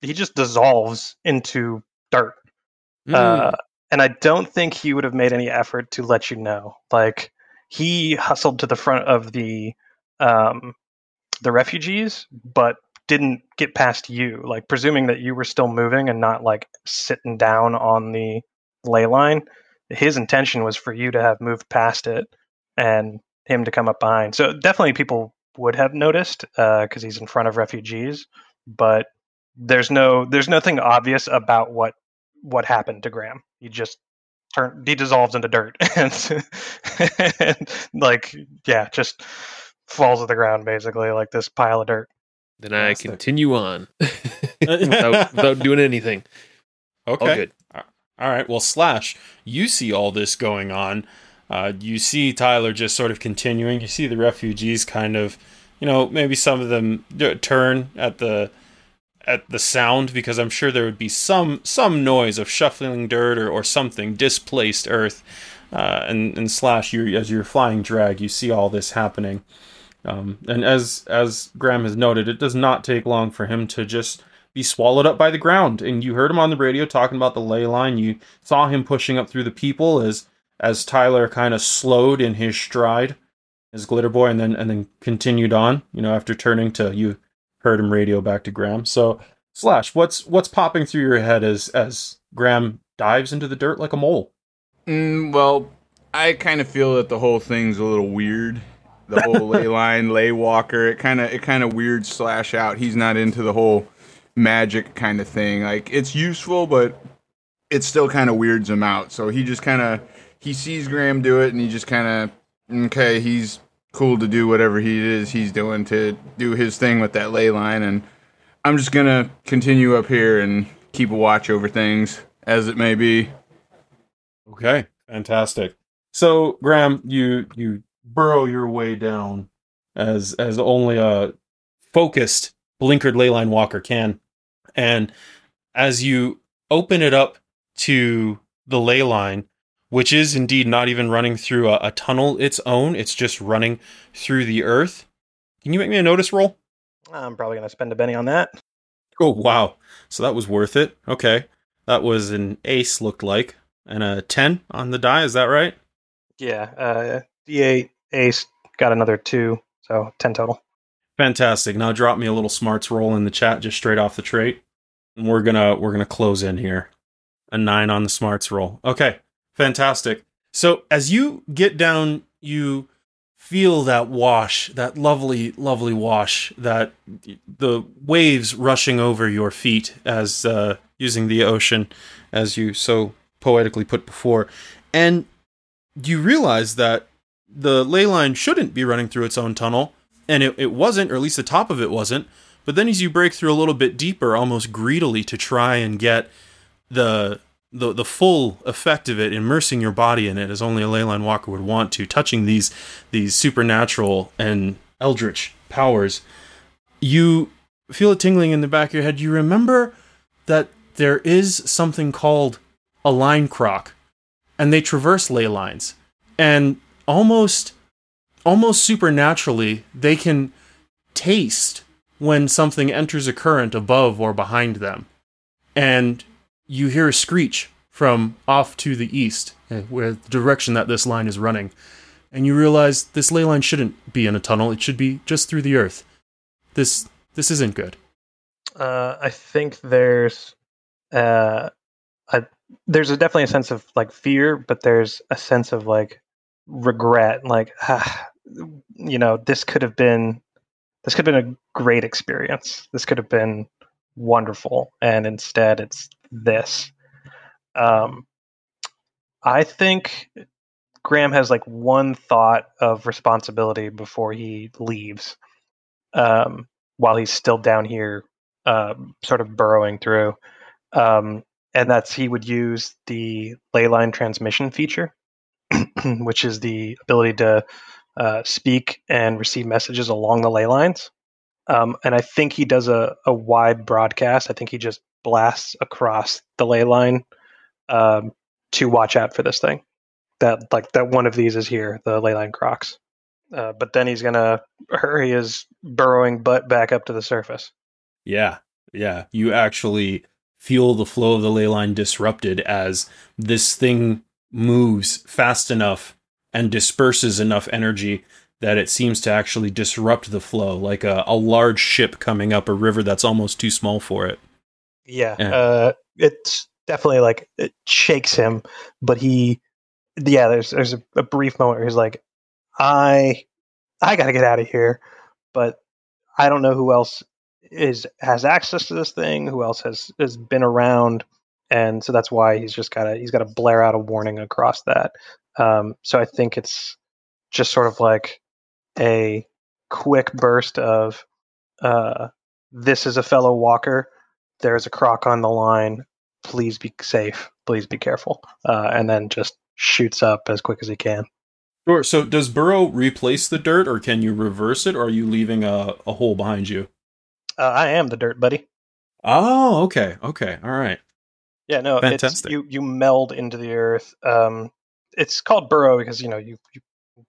he just dissolves into dirt.
Mm.
Uh, and I don't think he would have made any effort to let you know. Like he hustled to the front of the um, the refugees, but didn't get past you. Like presuming that you were still moving and not like sitting down on the ley line. His intention was for you to have moved past it and him to come up behind. So definitely people would have noticed uh, because he's in front of refugees, but there's no there's nothing obvious about what what happened to Graham. He just turned he dissolves into dirt and, and like yeah, just falls to the ground basically like this pile of dirt.
then I
Fantastic.
continue on without, without doing anything. All
Okay.
good.
Uh, All right. Well, Slash, you see all this going on. Uh, you see Tyler just sort of continuing. You see the refugees kind of, you know, maybe some of them turn at the at the sound because I'm sure there would be some some noise of shuffling dirt or, or something displaced earth. Uh, and and Slash, you as you're flying drag, you see all this happening. Um, and as as Graham has noted, it does not take long for him to just be swallowed up by the ground. And you heard him on the radio talking about the ley line. You saw him pushing up through the people as as Tyler kind of slowed in his stride as Glitter Boy, and then and then continued on. You know, after turning to you, heard him radio back to Graham. So Slash, what's what's popping through your head as as Graham dives into the dirt like a mole?
Mm, well, I kind of feel that the whole thing's a little weird. The whole ley line, lay walker, it kind of it kind of weird slash out. He's not into the whole magic kind of thing. Like it's useful, but it still kind of weirds him out. So he just kind of he sees Graham do it, and he just kind of okay. He's cool to do whatever he is he's doing to do his thing with that ley line, and I'm just gonna continue up here and keep a watch over things as it may be.
Okay, fantastic. So Graham, you you burrow your way down as as only a focused blinkered leyline walker can, and as you open it up to the ley line, which is indeed not even running through a, a tunnel its own, it's just running through the earth. Can you make me a notice roll?
I'm probably going to spend a penny on that.
Oh wow! So that was worth it. Okay, that was an ace looked like, and a ten on the die. Is that right?
Yeah, uh, D8 ace got another two, so 10 total.
Fantastic. Now drop me a little smarts roll in the chat just straight off the trait. And we're gonna we're gonna close in here. A nine on the smarts roll. Okay. Fantastic. So as you get down, you feel that wash, that lovely, lovely wash, that the waves rushing over your feet as uh, using the ocean, as you so poetically put before, and you realize that the ley line shouldn't be running through its own tunnel, and it, it wasn't, or at least the top of it wasn't. But then as you break through a little bit deeper, almost greedily to try and get the the the full effect of it, immersing your body in it as only a leyline walker would want to, touching these these supernatural and eldritch powers, you feel it tingling in the back of your head. You remember that there is something called a line croc, and they traverse ley lines, and almost almost supernaturally they can taste when something enters a current above or behind them. And you hear a screech from off to the east, eh, where the direction that this line is running. And you realize this ley line shouldn't be in a tunnel, it should be just through the earth. This this isn't good.
Uh, I think there's uh, a, there's a, definitely a sense of like fear, but there's a sense of like regret. Like, ah, you know, this could have been this could have been a great experience. This could have been wonderful, and instead, it's this. Um, I think Graham has like one thought of responsibility before he leaves. Um, while he's still down here um, sort of burrowing through. Um, and that's he would use the ley line transmission feature, which is the ability to uh, speak and receive messages along the ley lines. Um, and I think he does a, a wide broadcast. I think he just blasts across the ley line um, to watch out for this thing. That like that one of these is here, the leyline crocs. Uh, but then he's gonna hurry his burrowing butt back up to the surface.
Yeah, yeah. You actually feel the flow of the ley line disrupted as this thing moves fast enough and disperses enough energy that it seems to actually disrupt the flow, like a, a large ship coming up a river that's almost too small for it.
Yeah,
Yeah.
Uh, it's definitely like it shakes him, but he, yeah, there's there's a, a brief moment where he's like, I, I gotta get out of here, but I don't know who else is has access to this thing, who else has has been around, and so that's why he's just gotta he's gotta blare out a warning across that. Um, so I think it's just sort of like a quick burst of, uh, this is a fellow walker there's a croc on the line. Please be safe. Please be careful. Uh, and then just shoots up as quick as he can.
Sure. So does Burrow replace the dirt, or can you reverse it, or are you leaving a, a hole behind you?
Uh, I am the dirt buddy.
Oh, okay, okay, all right.
Yeah, no, it's,
Fantastic.
you you meld into the earth. Um, it's called burrow because you know you, you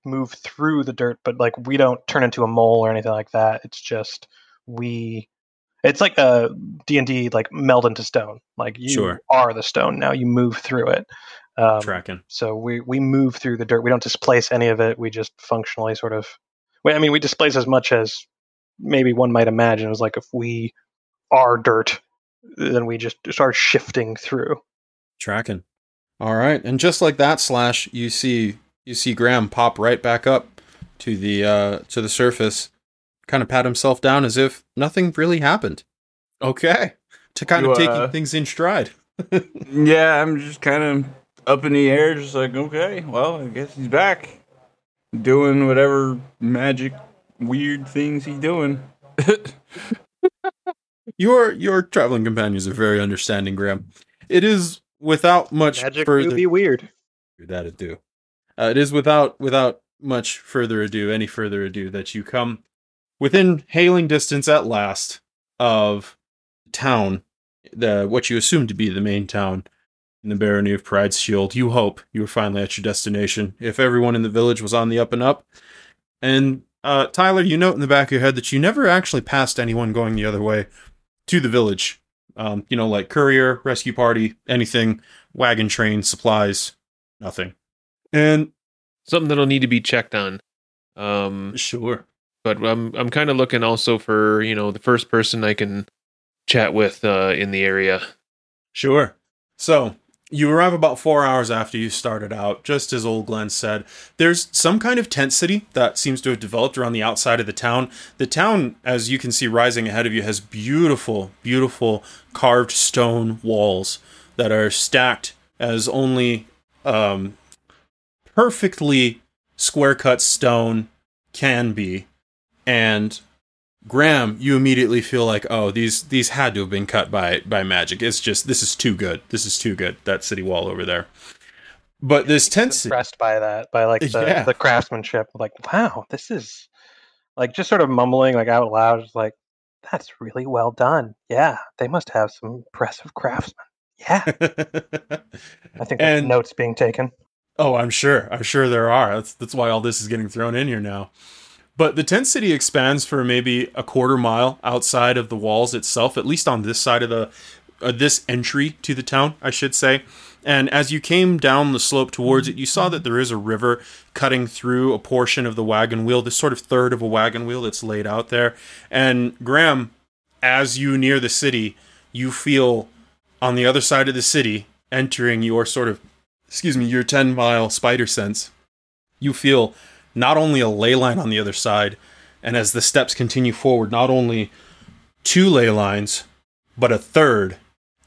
move through the dirt, but like we don't turn into a mole or anything like that. It's just we. It's like a D and D like meld into stone. Like you
Sure.
are the stone now. You move through it. Um,
Tracking.
So we we move through the dirt. We don't displace any of it. We just functionally sort of. I mean, we displace as much as maybe one might imagine. It was like if we are dirt, then we just start shifting through.
Tracking. All right, and just like that, slash, you see you see Graham pop right back up to the uh to the surface, kind of pat himself down as if nothing really happened. Okay, to kind
You,
of
uh,
taking things in stride.
Yeah, I'm just kind of up in the air, just like, okay, well, I guess he's back. Doing whatever magic, weird things he's doing.
Your your traveling companions are very understanding, Graham. It is without much
Magic
further.
do be weird.
that it do. Uh, it is without without much further ado, any further ado, that you come within hailing distance at last of town, the what you assume to be the main town in the barony of Pryde's Shield. You hope you are finally at your destination. If everyone in the village was on the up and up, and uh, Tyler, you note in the back of your head that you never actually passed anyone going the other way to the village. Um, you know, like courier, rescue party, anything, wagon train, supplies, nothing. And
Something that'll need to be checked on. Um,
sure,
but I'm I'm kind of looking also for you know the first person I can chat with uh, in the area.
sure. So you arrive about four hours after you started out, just as old Glenn said. There's some kind of tent city that seems to have developed around the outside of the town. The town, as you can see rising ahead of you, has beautiful, beautiful carved stone walls that are stacked as only um, perfectly square cut stone can be. And Graham, you immediately feel like, oh, these these had to have been cut by by magic. It's just this is too good. This is too good. That city wall over there. But this tent
Impressed by that, by like the,
Yeah.
the craftsmanship. Like, wow, this is like just sort of mumbling like out loud, just like that's really well done. Yeah, they must have some impressive craftsmen. Yeah, I think that's
And-
notes being taken.
Oh, I'm sure. I'm sure there are. That's that's why all this is getting thrown in here now. But the tent city expands for maybe a quarter mile outside of the walls itself, at least on this side of the uh, this entry to the town, I should say. And as you came down the slope towards it, you saw that there is a river cutting through a portion of the wagon wheel, this sort of third of a wagon wheel that's laid out there. And Graham, as you near the city, you feel on the other side of the city, entering your sort of excuse me, your 10 mile spider sense, you feel not only a ley line on the other side, and as the steps continue forward, not only two ley lines, but a third,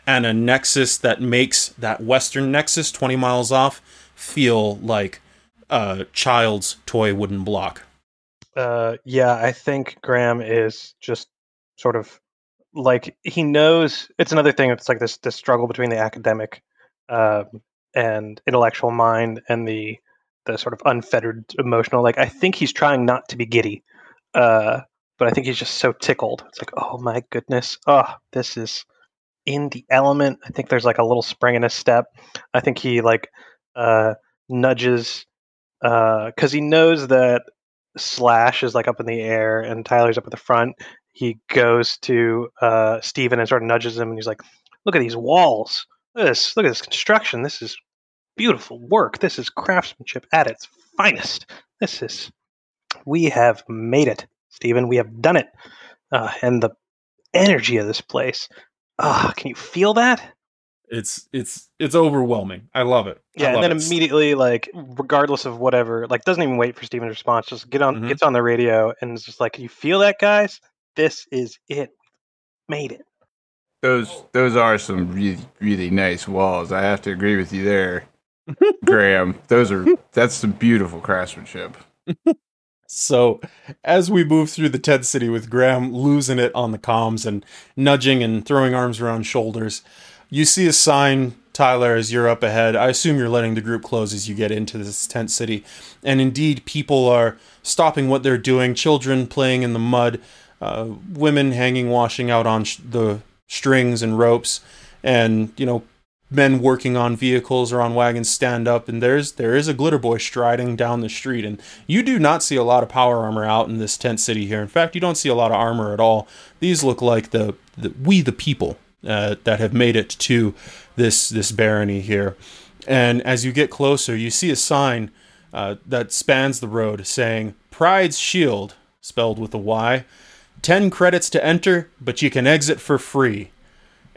and a nexus that makes that western nexus 20 miles off feel like a child's toy wooden block.
Uh, yeah, I think Graham is just sort of like he knows it's another thing. It's like this this struggle between the academic um, and intellectual mind and the the sort of unfettered emotional. Like I think he's trying not to be giddy, uh, but I think he's just so tickled. It's like, oh my goodness, oh this is in the element. I think there's like a little spring in his step. I think he like uh, nudges because he knows that Slash is like up in the air and Tyler's up at the front. He goes to uh, Steven and sort of nudges him, and he's like, "Look at these walls. Look at this. Look at this construction. This is beautiful work. This is craftsmanship at its finest. This is. We have made it, Steven. We have done it. Uh, and the energy of this place. Ah, can you feel that?
It's it's it's overwhelming. I love it. I
Yeah, and then
it.
immediately, like, regardless of whatever, like, doesn't even wait for Steven's response. Just get on,
Mhm.
gets on the radio, and is just like, "Can you feel that, guys? This is it. Made it."
Those those are some really really nice walls. I have to agree with you there, Graham. Those are that's some beautiful craftsmanship.
So, as we move through the tent city with Graham losing it on the comms and nudging and throwing arms around shoulders, you see a sign, Tyler, as you're up ahead. I assume you're letting the group close as you get into this tent city. And indeed, people are stopping what they're doing children playing in the mud, uh, women hanging, washing out on sh- the strings and ropes, and, you know, men working on vehicles or on wagons stand up and there's there is a glitter boy striding down the street and you do not see a lot of power armor out in this tent city here. In fact you don't see a lot of armor at all. These look like the, the we the people uh, that have made it to this this barony here. And as you get closer you see a sign uh, that spans the road saying Pryde's Shield spelled with a y. 10 credits to enter but you can exit for free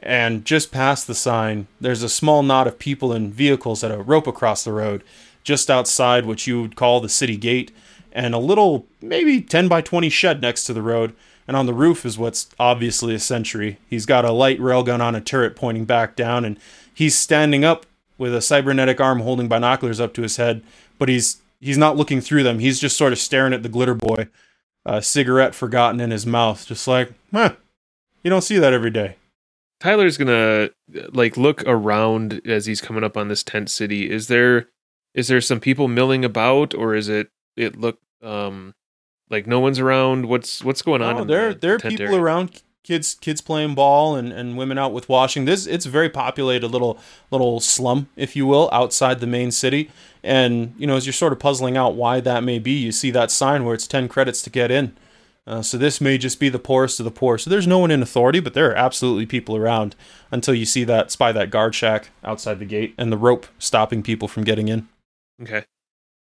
and just past the sign, there's a small knot of people and vehicles at a rope across the road, just outside what you would call the city gate, and a little, maybe 10 by 20 shed next to the road. And on the roof is what's obviously a sentry. He's got a light railgun on a turret pointing back down, and he's standing up with a cybernetic arm holding binoculars up to his head, but he's he's not looking through them. He's just sort of staring at the glitter boy, a cigarette forgotten in his mouth, just like, huh, you don't see that every day.
Tyler's gonna like look around as he's coming up on this tent city. Is there is there some people milling about, or is it it look um like no one's around? What's what's going on?
Oh, there
the
there are people
area?
around kids kids playing ball and, and women out with washing. This it's a very populated little little slum, if you will, outside the main city. And you know, as you're sort of puzzling out why that may be, you see that sign where it's ten credits to get in. Uh, so this may just be the poorest of the poor. So there's no one in authority, but there are absolutely people around until you see that spy that guard shack outside the gate and the rope stopping people from getting in.
Okay.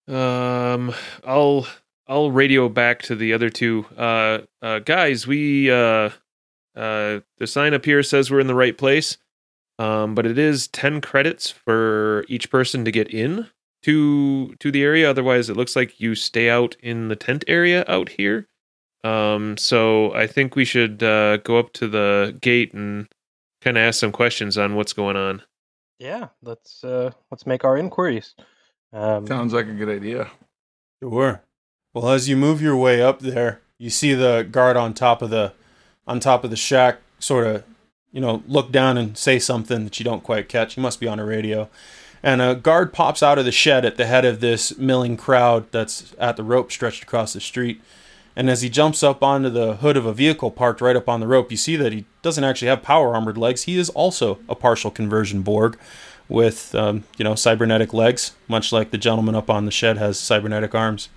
Um, I'll I'll radio back to the other two. Uh, uh, guys, we uh, uh, the sign up here says we're in the right place. Um, but it is ten credits for each person to get in to to the area. Otherwise, it looks like you stay out in the tent area out here. Um, so I think we should uh, go up to the gate and kind of ask some questions on what's going on.
Yeah, let's uh, let's make our inquiries. Um,
Sounds like a good idea.
Sure. Well, as you move your way up there, you see the guard on top of the on top of the shack sort of, you know, look down and say something that you don't quite catch. He must be on a radio. And a guard pops out of the shed at the head of this milling crowd that's at the rope stretched across the street. And as he jumps up onto the hood of a vehicle parked right up on the rope, you see that he doesn't actually have power armored legs. He is also a partial conversion Borg with, um, you know, cybernetic legs, much like the gentleman up on the shed has cybernetic arms.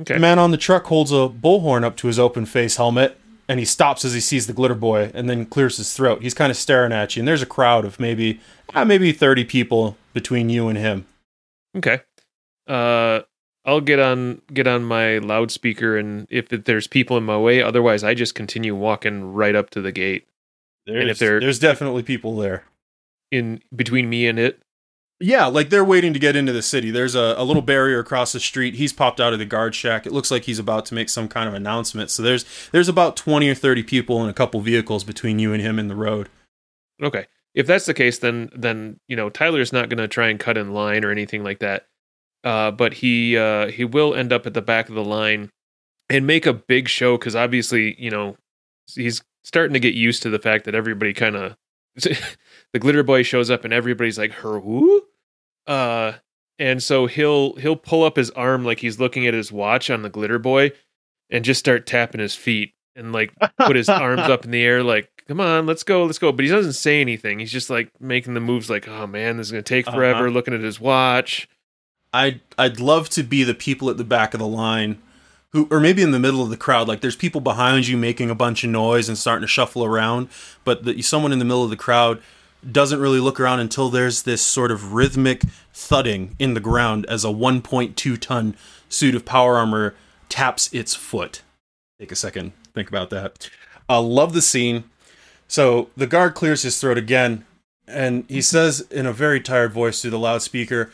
Okay.
The man on the truck holds a bullhorn up to his open face helmet, and he stops as he sees the glitter boy, and then clears his throat. He's kind of staring at you, and there's a crowd of maybe, uh, maybe thirty people between you and him.
Okay. Uh I'll get on get on my loudspeaker and if there's people in my way, otherwise I just continue walking right up to the gate
There's,
if they're-
there's definitely people there.
in between me and it.
Yeah, like they're waiting to get into the city. There's a, a little barrier across the street. He's popped out of the guard shack. It looks like he's about to make some kind of announcement. So there's there's about twenty or thirty people and a couple vehicles between you and him in the road.
Okay. If that's the case then then, you know, Tyler's not going to try and cut in line or anything like that. Uh but he uh he will end up at the back of the line and make a big show cuz obviously, you know, he's starting to get used to the fact that everybody kind of the glitter boy shows up and everybody's like her who uh and so he'll he'll pull up his arm like he's looking at his watch on the glitter boy and just start tapping his feet and like put his arms up in the air like come on, let's go, let's go. But he doesn't say anything. He's just like making the moves like, oh man, this is going to take forever,
Uh-huh.
looking at his watch.
I'd I'd love to be the people at the back of the line who or maybe in the middle of the crowd like there's people behind you making a bunch of noise and starting to shuffle around but the, someone in the middle of the crowd doesn't really look around until there's this sort of rhythmic thudding in the ground as a 1.2 ton suit of power armor taps its foot. Take a second think about that. I love the scene. So the guard clears his throat again and he says in a very tired voice through the loudspeaker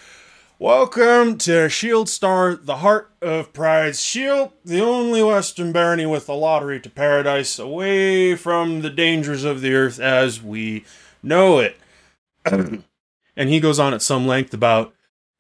Welcome to Shield Star, the heart of Pryde's Shield, the only Western barony with a lottery to paradise, away from the dangers of the earth as we know it. and he goes on at some length about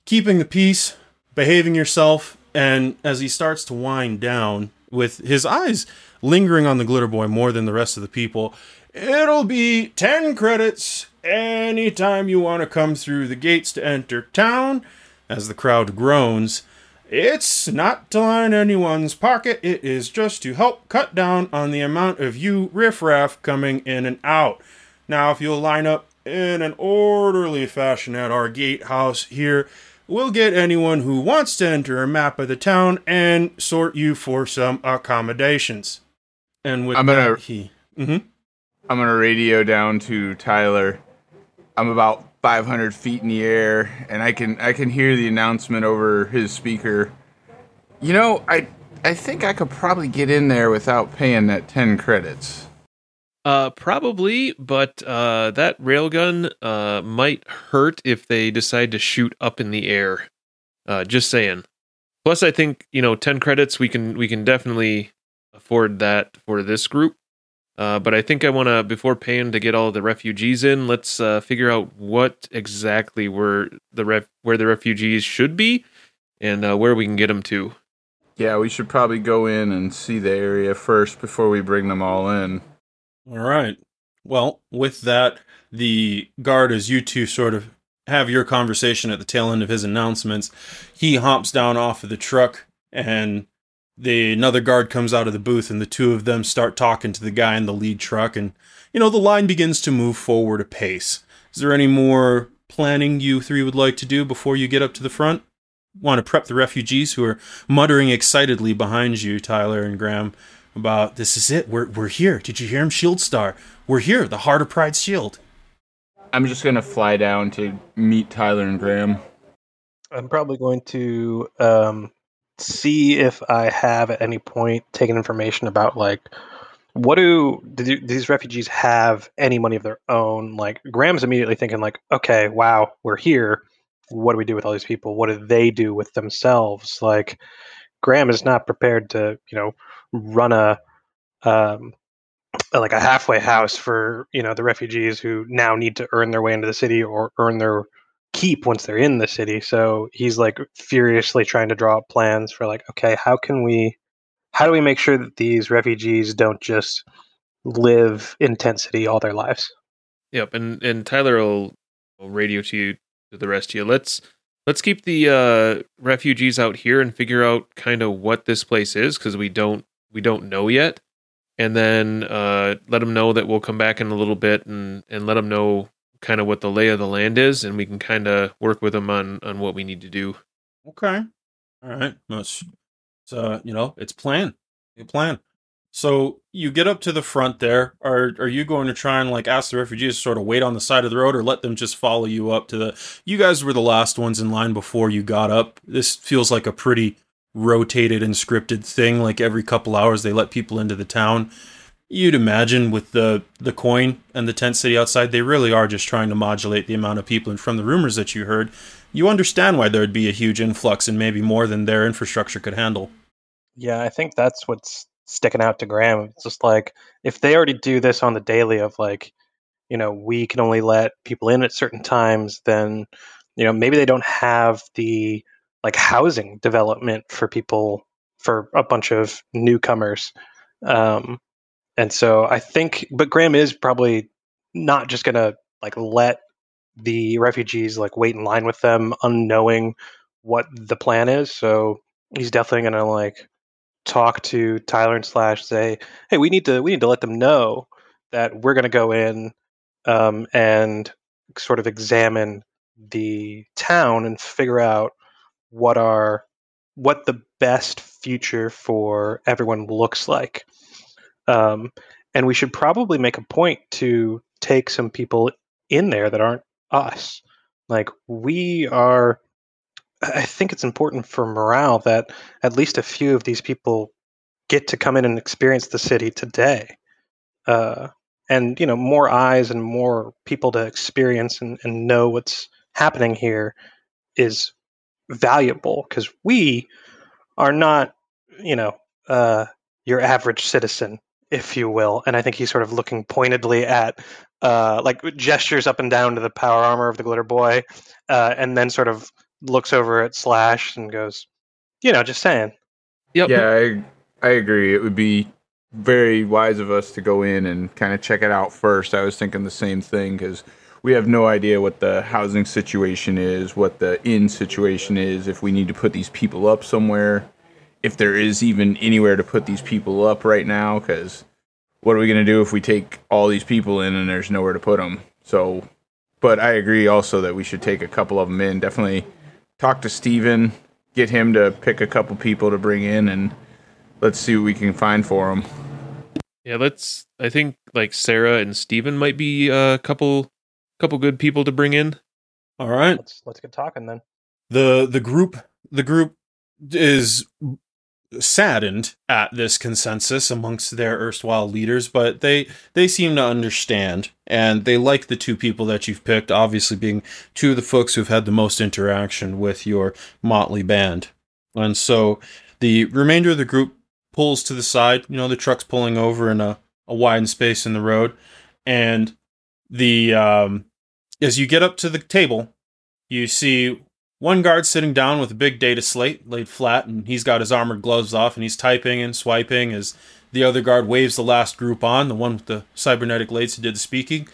keeping the peace, behaving yourself, and as he starts to wind down, with his eyes lingering on the glitter boy more than the rest of the people, it'll be 10 credits anytime you want to come through the gates to enter town as the crowd groans. It's not to line anyone's pocket, it is just to help cut down on the amount of you riffraff coming in and out. Now, if you'll line up in an orderly fashion at our gatehouse here, we'll get anyone who wants to enter a map of the town and sort you for some accommodations. And with
I'm gonna-
that, he. Mhm.
I'm gonna radio down to Tyler. I'm about 500 feet in the air, and I can I can hear the announcement over his speaker. You know, I I think I could probably get in there without paying that 10 credits.
Uh, probably, but uh, that railgun uh might hurt if they decide to shoot up in the air. Uh, just saying. Plus, I think you know, ten credits we can we can definitely afford that for this group. Uh, but I think I want to before paying to get all the refugees in. Let's uh, figure out what exactly where the ref- where the refugees should be, and uh, where we can get them to.
Yeah, we should probably go in and see the area first before we bring them all in.
All right. Well, with that, the guard, as you two sort of have your conversation at the tail end of his announcements, he hops down off of the truck, and the another guard comes out of the booth, and the two of them start talking to the guy in the lead truck, and you know the line begins to move forward a pace. Is there any more planning you three would like to do before you get up to the front? Want to prep the refugees who are muttering excitedly behind you, Tyler and Graham, about this is it. We're we're here. Did you hear him, Shield Star? We're here. The Heart of Pryde Shield.
I'm just gonna fly down to meet Tyler and Graham.
I'm probably going to um, see if I have at any point taken information about like what do, do these refugees have any money of their own? Like Graham's immediately thinking like, okay, wow, we're here. What do we do with all these people? What do they do with themselves? Like Graham is not prepared to, you know, run a um, like a halfway house for you know the refugees who now need to earn their way into the city or earn their keep once they're in the city. So he's like furiously trying to draw up plans for like, okay, how can we, how do we make sure that these refugees don't just live in tent city all their lives?
Yep, and and Tyler will, will radio to you to the rest of you. Let's let's keep the uh, refugees out here and figure out kind of what this place is because we don't we don't know yet. And then uh, let them know that we'll come back in a little bit and and let them know kind of what the lay of the land is, and we can kind of work with them on on what we need to do.
Okay. All right. That's so uh, you know it's plan. You plan. So you get up to the front there. Are are you going to try and like ask the refugees to sort of wait on the side of the road, or let them just follow you up to the? You guys were the last ones in line before you got up. This feels like a pretty rotated and scripted thing. Like every couple hours they let people into the town. You'd imagine with the the coin and the tent city outside, they really are just trying to modulate the amount of people. And from the rumors that you heard, you understand why there'd be a huge influx and maybe more than their infrastructure could handle.
Yeah, I think that's what's sticking out to Graham. It's just like if they already do this on the daily of like, you know, we can only let people in at certain times, then you know maybe they don't have the like housing development for people for a bunch of newcomers. Um, and so I think, but Graham is probably not just gonna like let the refugees like wait in line with them, unknowing what the plan is. So he's definitely gonna like talk to Tyler and Slash, say, "Hey, we need to we need to let them know that we're going to go in um, and sort of examine the town and figure out what are what the best future for everyone looks like. Um, and we should probably make a point to take some people in there that aren't us. Like we are I think it's important for morale that at least a few of these people get to come in and experience the city today. Uh, and you know, more eyes and more people to experience and, and know what's happening here is valuable because we are not, you know, uh, your average citizen, if you will. And I think he's sort of looking pointedly at, uh, like gestures up and down to the power armor of the glitter boy, uh, and then sort of looks over at Slash and goes, you know, just saying.
Yep.
Yeah, I I agree. It would be very wise of us to go in and kind of check it out first. I was thinking the same thing because we have no idea what the housing situation is, what the inn situation is, if we need to put these people up somewhere, if there is even anywhere to put these people up right now. Because what are we going to do if we take all these people in and there's nowhere to put them? So, but I agree also that we should take a couple of them in. Definitely talk to Steven, get him to pick a couple people to bring in, and let's see what we can find for them.
Yeah, let's. I think like Sarah and Steven might be a couple, couple good people to bring in.
All right.
Let's let's get talking then.
the the group the group is saddened at this consensus amongst their erstwhile leaders but they they seem to understand and they like the two people that you've picked obviously being two of the folks who've had the most interaction with your motley band. And so the remainder of the group pulls to the side you know the truck's pulling over in a, a wide space in the road and the um as you get up to the table you see one guard sitting down with a big data slate laid flat, and he's got his armored gloves off, and he's typing and swiping as the other guard waves the last group on, the one with the cybernetic lates who did the speaking.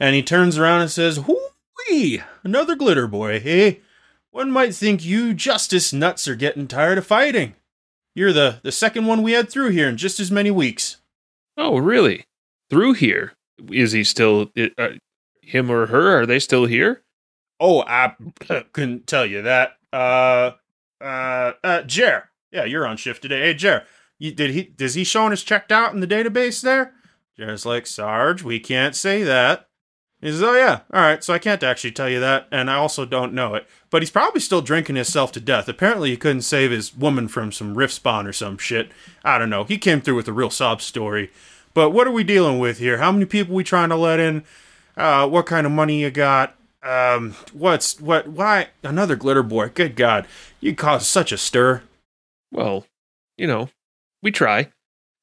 And he turns around and says, Hoo-wee! Another glitter boy, eh? One might think you justice nuts are getting tired of fighting. You're the, the second one we had through here in just as many weeks.
Oh, really? Through here? Is he still? Uh, him or her? Are they still here?
Oh, I couldn't tell you that. Uh, uh, uh, Jer. Yeah, you're on shift today. Hey, Jer, you, did he? Does he showing us checked out in the database there? Jer's like, Sarge, we can't say that. He says, Oh yeah, all right. So I can't actually tell you that, and I also don't know it. But he's probably still drinking himself to death. Apparently, he couldn't save his woman from some rift spawn or some shit. I don't know. He came through with a real sob story. But what are we dealing with here? How many people we trying to let in? Uh, what kind of money you got? Um, what's what? Why another glitter boy? Good God, you caused such a stir.
Well, you know, we try.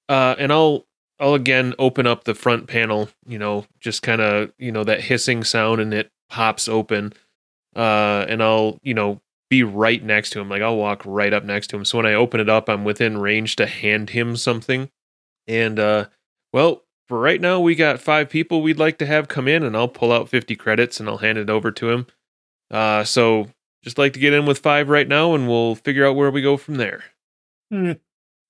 Uh, and I'll I'll again open up the front panel. You know, just kind of you know that hissing sound, and it pops open. Uh, and I'll you know be right next to him. Like I'll walk right up next to him. So when I open it up, I'm within range to hand him something. And uh, well, right now, we got five people we'd like to have come in, and I'll pull out 50 credits and I'll hand it over to him. Uh, so just like to get in with five right now, and we'll figure out where we go from there.
Hmm.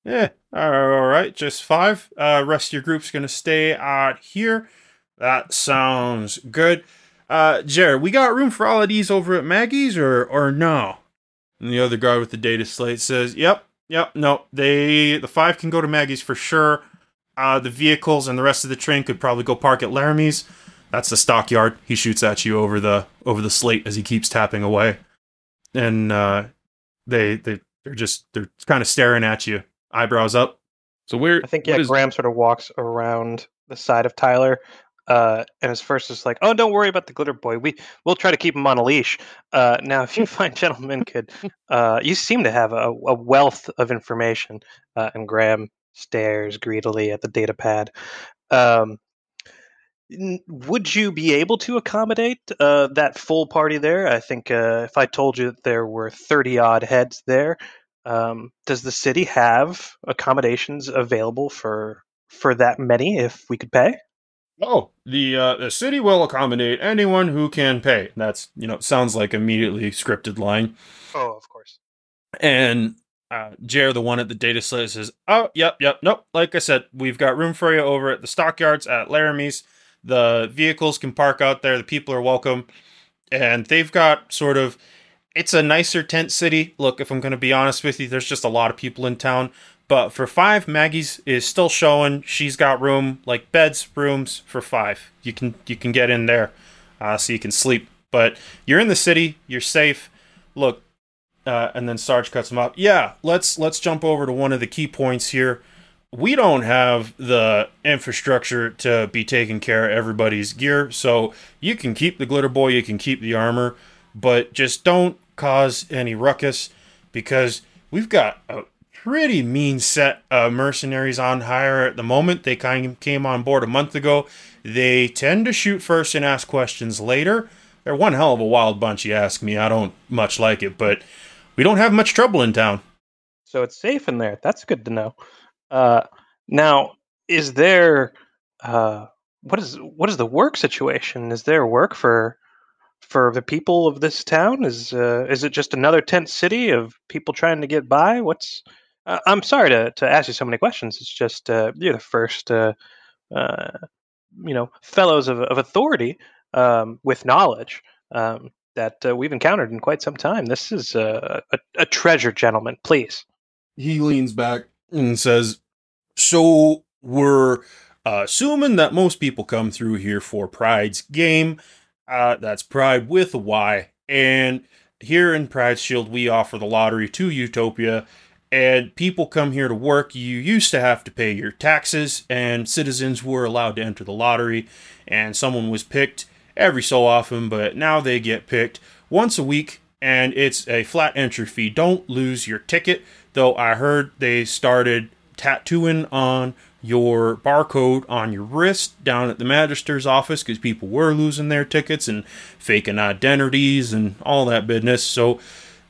Yeah. All right. Just five. Uh, rest of your group's gonna stay out here. That sounds good. Uh, Jared, we got room for all of these over at Maggie's, or or no? And the other guy with the data slate says, "Yep, yep, no. They the five can go to Maggie's for sure. Uh, the vehicles and the rest of the train could probably go park at Laramie's. That's the stockyard. He shoots at you over the over the slate as he keeps tapping away, and uh, they they they're just they're kind of staring at you, eyebrows up.
So where
I think yeah,
is-
Graham sort of walks around the side of Tyler, uh, and his first is like, "Oh, don't worry about the glitter boy. We we'll try to keep him on a leash." Uh, now, if you find gentlemen could, uh, you seem to have a, a wealth of information, uh, and Graham stares greedily at the data pad. Um, would you be able to accommodate uh, that full party there? I think uh, if I told you that there were thirty odd heads there, um, does the city have accommodations available for for that many if we could pay?
Oh, the uh, the city will accommodate anyone who can pay. That's you know sounds like immediately scripted line.
Oh, of course.
And uh, Jer, the one at the data site, says, "Oh, yep, yep, nope. Like I said, we've got room for you over at the stockyards at Laramie's. The vehicles can park out there. The people are welcome, and they've got sort of. It's a nicer tent city. Look, if I'm going to be honest with you, there's just a lot of people in town. But for five, Maggie's is still showing. She's got room, like beds, rooms for five. You can you can get in there, uh, so you can sleep. But you're in the city. You're safe. Look, uh, and then Sarge cuts him off. Yeah, let's let's jump over to one of the key points here. We don't have the infrastructure to be taking care of everybody's gear, so you can keep the glitter boy, you can keep the armor, but just don't cause any ruckus because we've got a pretty mean set of mercenaries on hire at the moment. They kind of came on board a month ago. They tend to shoot first and ask questions later. They're one hell of a wild bunch, you ask me. I don't much like it, but we don't have much trouble in town.
So it's safe in there. That's good to know. Uh, now, is there uh, what is what is the work situation? Is there work for for the people of this town? Is uh, is it just another tent city of people trying to get by? What's uh, I'm sorry to, to ask you so many questions. It's just uh, you're the first, uh, uh, you know, fellows of, of authority um, with knowledge um, that uh, we've encountered in quite some time. This is a, a, a treasure, gentlemen. Please.
He leans back and says, "So we're uh, assuming that most people come through here for Pryde's game. Uh, that's Pride with a Y. And here in Pryde Shield, we offer the lottery to Utopia." and people come here to work. You used to have to pay your taxes, and citizens were allowed to enter the lottery, and someone was picked every so often, but now they get picked once a week, and it's a flat entry fee. Don't lose your ticket, though I heard they started tattooing on your barcode on your wrist down at the magister's office because people were losing their tickets and faking identities and all that business. So,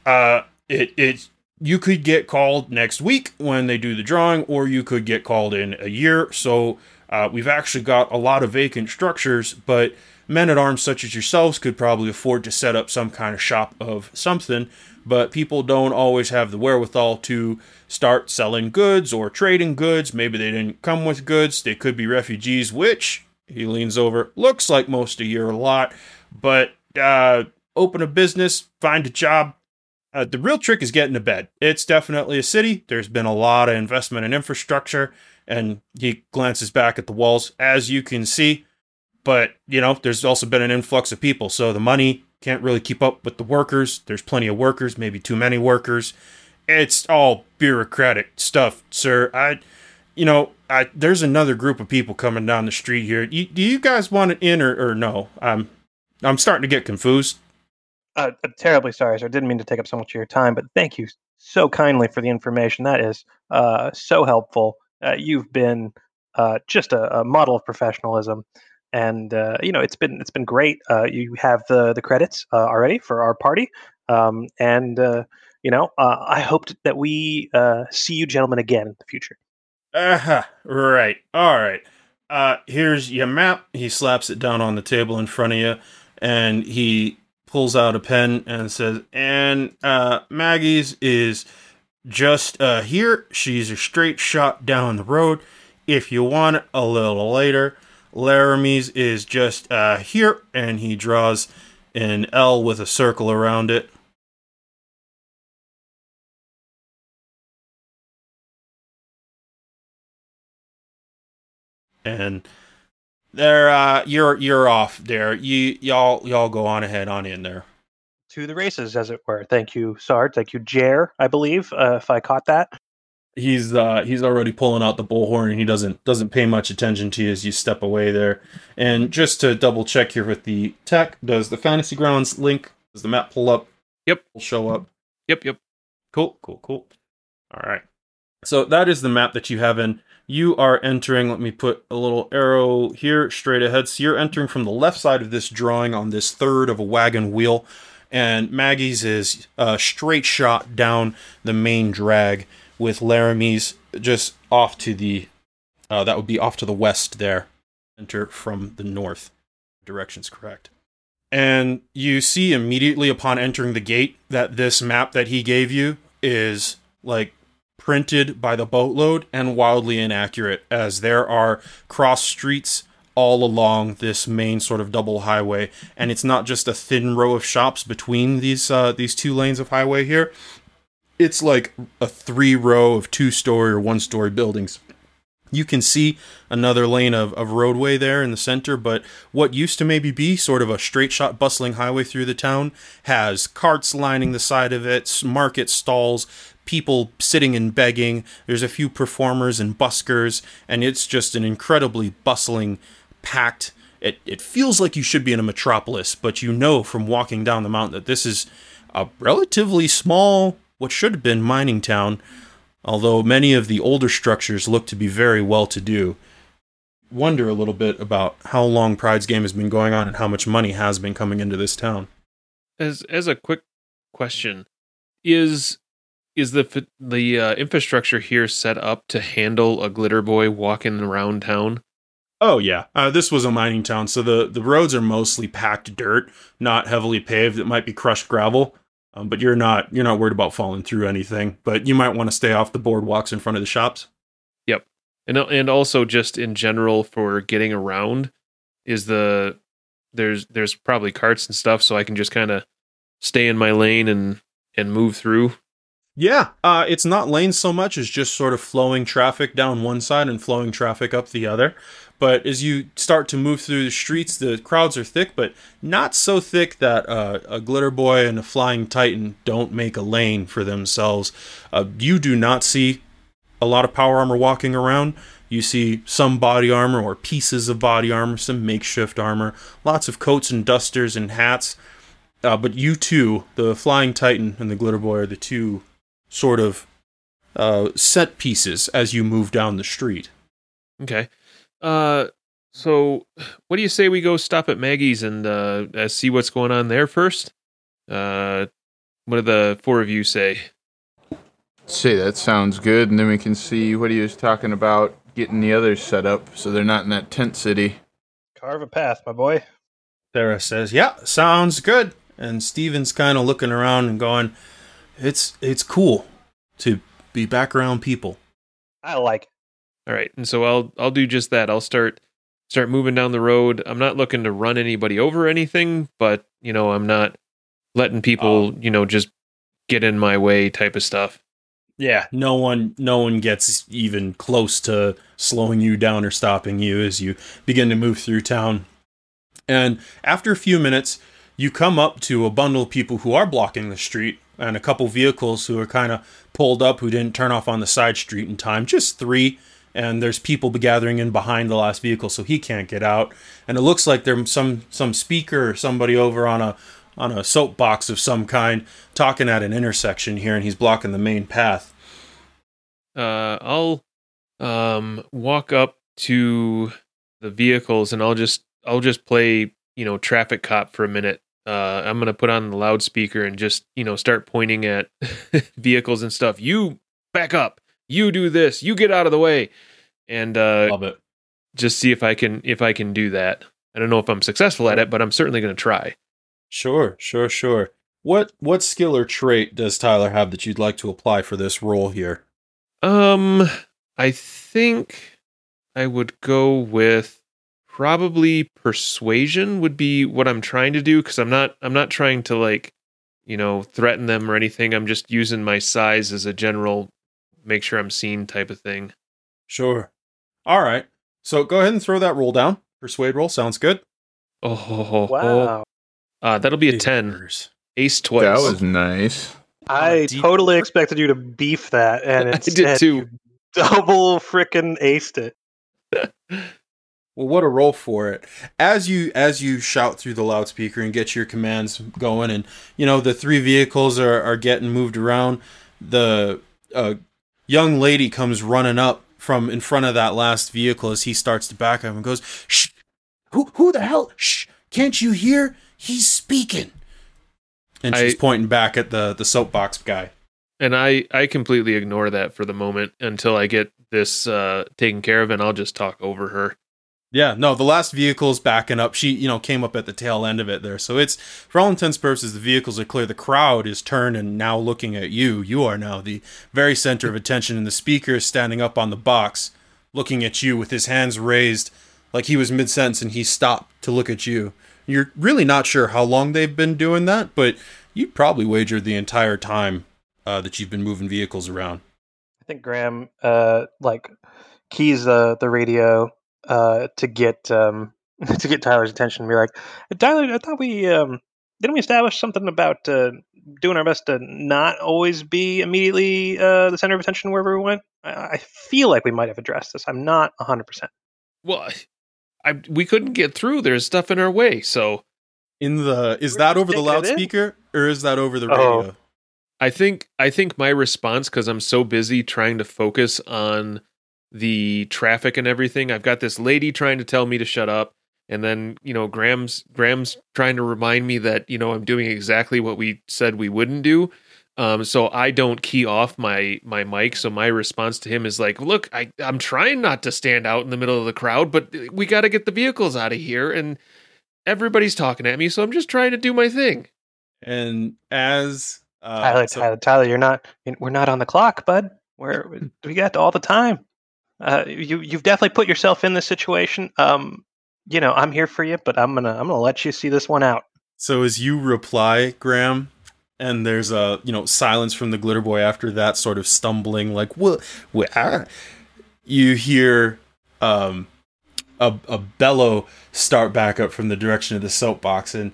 uh, it it's you could get called next week when they do the drawing, or you could get called in a year. So uh, we've actually got a lot of vacant structures, but men at arms such as yourselves could probably afford to set up some kind of shop of something. But people don't always have the wherewithal to start selling goods or trading goods. Maybe they didn't come with goods. They could be refugees, which he leans over. Looks like most of you a lot, but uh, open a business, find a job, uh, the real trick is getting to bed. It's definitely a city. There's been a lot of investment in infrastructure, and he glances back at the walls, as you can see. But, you know, there's also been an influx of people, so the money can't really keep up with the workers. There's plenty of workers, maybe too many workers. It's all bureaucratic stuff, sir. I, you know, I, there's another group of people coming down the street here. You, do you guys want it in or, or no? I'm, I'm starting to get confused.
Uh, I'm terribly sorry, sir. Didn't mean to take up so much of your time, but thank you so kindly for the information. That is uh, so helpful. Uh, you've been uh, just a, a, model of professionalism, and uh, you know it's been it's been great. Uh, you have the the credits already for our party, um, and you know I hoped that we see you gentlemen again in the future.
Uh-huh. Right. All right. here's your map. He slaps it down on the table in front of you, and he pulls out a pen and says, and uh, Maggie's is just uh, here. She's a straight shot down the road. If you want it a little later, Laramie's is just uh, here, and he draws an L with a circle around it. And there, uh, you're you're off there. You y'all y'all go on ahead on in there.
To the races, as it were. Thank you, Sard. Thank you, Jer. I believe, uh, if I caught that.
He's uh he's already pulling out the bullhorn and he doesn't doesn't pay much attention to you as you step away there. And just to double check here with the tech, does the Fantasy Grounds link does the map pull up?
Yep.
Will show up.
Yep, yep.
Cool, cool, cool. All right. So that is the map that you have in you are entering, let me put a little arrow here straight ahead. So you're entering from the left side of this drawing on this third of a wagon wheel. And Maggie's is a straight shot down the main drag with Laramie's just off to the, uh, that would be off to the west there. Enter from the north. Direction's correct. And you see immediately upon entering the gate that this map that he gave you is like printed by the boatload and wildly inaccurate as there are cross streets all along this main sort of double highway and it's not just a thin row of shops between these uh, these two lanes of highway here it's like a three row of two story or one story buildings you can see another lane of, of roadway there in the center, but what used to maybe be sort of a straight shot bustling highway through the town has carts lining the side of it, market stalls, people sitting and begging. There's a few performers and buskers, and it's just an incredibly bustling, packed. It, it feels like you should be in a metropolis, but you know from walking down the mountain that this is a relatively small, what should have been mining town although many of the older structures look to be very well to do. Wonder a little bit about how long Pryde's game has been going on and how much money has been coming into this town.
As as a quick question, is is the the uh, infrastructure here set up to handle a glitter boy walking around town?
Oh yeah, uh, this was a mining town, so the the roads are mostly packed dirt, not heavily paved. It might be crushed gravel, um, but you're not you're not worried about falling through anything. But you might want to stay off the boardwalks in front of the shops.
Yep, and and also just in general for getting around is the there's there's probably carts and stuff, so I can just kind of stay in my lane and and move through.
Yeah, uh, it's not lanes so much as just sort of flowing traffic down one side and flowing traffic up the other. But as you start to move through the streets, the crowds are thick, but not so thick that uh, a glitter boy and a flying titan don't make a lane for themselves. Uh, you do not see a lot of power armor walking around. You see some body armor or pieces of body armor, some makeshift armor, lots of coats and dusters and hats. Uh, but you two, the Flying Titan and the Glitter Boy, are the two sort of uh, set pieces as you move down the street.
Okay. Uh, so what do you say we go stop at Maggie's and uh, uh, see what's going on there first? Uh, what do the four of you say?
Say that sounds good, and then we can see what he was talking about getting the others set up so they're not in that tent city.
Carve a path, my boy.
Sarah says, "Yeah, sounds good." And Steven's kind of looking around and going, "It's it's cool to be back around people."
I like it.
All right, and so I'll I'll do just that. I'll start start moving down the road. I'm not looking to run anybody over or anything, but you know, I'm not letting people,
Oh.
you know, just get in my way type of stuff.
Yeah, no one no one gets even close to slowing you down or stopping you as you begin to move through town. And after a few minutes, you come up to a bundle of people who are blocking the street and a couple vehicles who are kind of pulled up who didn't turn off on the side street in time. Just three. And there's people gathering in behind the last vehicle, so he can't get out. And it looks like there's some some speaker or somebody over on a on a soapbox of some kind talking at an intersection here, and he's blocking the main path.
Uh, I'll um walk up to the vehicles and I'll just I'll just play you know traffic cop for a minute. Uh, I'm gonna put on the loudspeaker and just you know start pointing at vehicles and stuff. You back up. You do this. You get out of the way, and uh,
Love it.
just see if I can if I can do that. I don't know if I'm successful at it, but I'm certainly going to try.
Sure, sure, sure. What what skill or trait does Tyler have that you'd like to apply for this role here?
Um, I think I would go with probably persuasion would be what I'm trying to do because I'm not I'm not trying to like you know threaten them or anything. I'm just using my size as a general make sure I'm seen type of thing.
Sure. All right. So go ahead and throw that roll down. Persuade roll sounds good.
Oh, ho, ho, ho.
Wow.
Uh, that'll be a ten. Ace twice.
That was nice.
I
deep-
totally expected you to beef that, and
I did too.
you double frickin' aced it.
Well, what a roll for it. As you as you shout through the loudspeaker and get your commands going, and you know the three vehicles are are getting moved around. The uh, young lady comes running up from in front of that last vehicle as he starts to back up and goes, "Shh! Who who the hell? Shh! Can't you hear? He's speaking." And she's
I-
pointing back at the the soapbox guy.
and I I completely ignore that for the moment until I get this uh taken care of, and I'll just talk over her.
Yeah, no, the last vehicle's backing up. She, you know, came up at the tail end of it there. So it's, for all intents and purposes, the vehicles are clear. The crowd is turned and now looking at you. You are now the very center of attention, and the speaker is standing up on the box, looking at you with his hands raised, like he was mid sentence and he stopped to look at you. You're really not sure how long they've been doing that, but you'd probably wager the entire time uh, that you've been moving vehicles around.
I think Graham uh, like keys the the radio uh, to get um, to get Tyler's attention and be like, Tyler, I thought we um, didn't we establish something about uh, doing our best to not always be immediately uh, the center of attention wherever we went. I, I feel like we might have addressed this. I'm not 100. percent
Well, I we couldn't get through. There's stuff in our way, so
In the is
We're
that over the
taking it in?
loudspeaker or is that over the
Oh.
radio?
I think I think my response because I'm so busy trying to focus on the traffic and everything. I've got this lady trying to tell me to shut up, and then you know Graham's Graham's trying to remind me that you know I'm doing exactly what we said we wouldn't do. Um, so I don't key off my my mic. So my response to him is like, "Look, I I'm trying not to stand out in the middle of the crowd, but we got to get the vehicles out of here, and everybody's talking at me, so I'm just trying to do my thing."
And as uh,
Tyler,
so-
Tyler, Tyler, you're not. We're not on the clock, bud. We're we got all the time. Uh, you you've definitely put yourself in this situation. Um, you know, I'm here for you, but I'm gonna I'm gonna let you see this one out.
So as you reply, Graham, and there's a you know silence from the glitter boy after that sort of stumbling like what, what ah," you hear um a, a bellow start back up from the direction of the soapbox and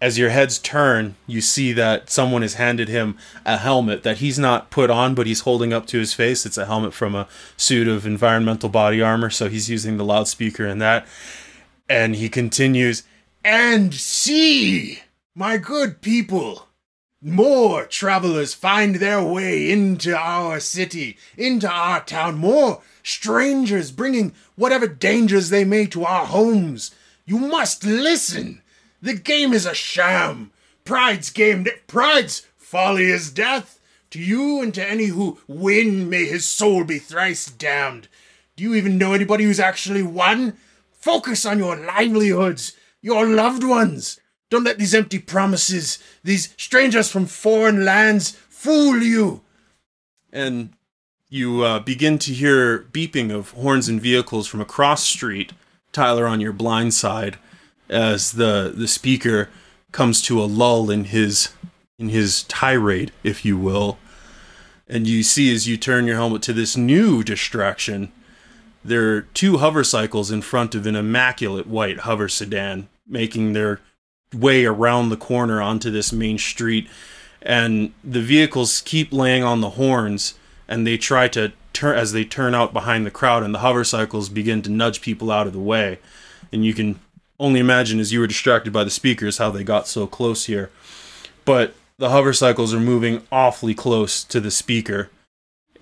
as your heads turn you see that someone has handed him a helmet that he's not put on but he's holding up to his face it's a helmet from a suit of environmental body armor so he's using the loudspeaker in that and he continues and see, my good people, more travelers find their way into our city, into our town. More strangers bringing whatever dangers they may to our homes. You must listen. The game is a sham. Pryde's game, Pryde's folly is death. To you and to any who win, may his soul be thrice damned. Do you even know anybody who's actually won? Focus on your livelihoods, your loved ones. Don't let these empty promises, these strangers from foreign lands, fool you. And you uh, begin to hear beeping of horns and vehicles from across street, Tyler on your blind side, as the the speaker comes to a lull in his in his tirade, if you will. And you see as you turn your helmet to this new distraction, there are two hover cycles in front of an immaculate white hover sedan making their way around the corner onto this main street and the vehicles keep laying on the horns and they try to turn as they turn out behind the crowd and the hover cycles begin to nudge people out of the way and you can only imagine as you were distracted by the speakers how they got so close here. But the hover cycles are moving awfully close to the speaker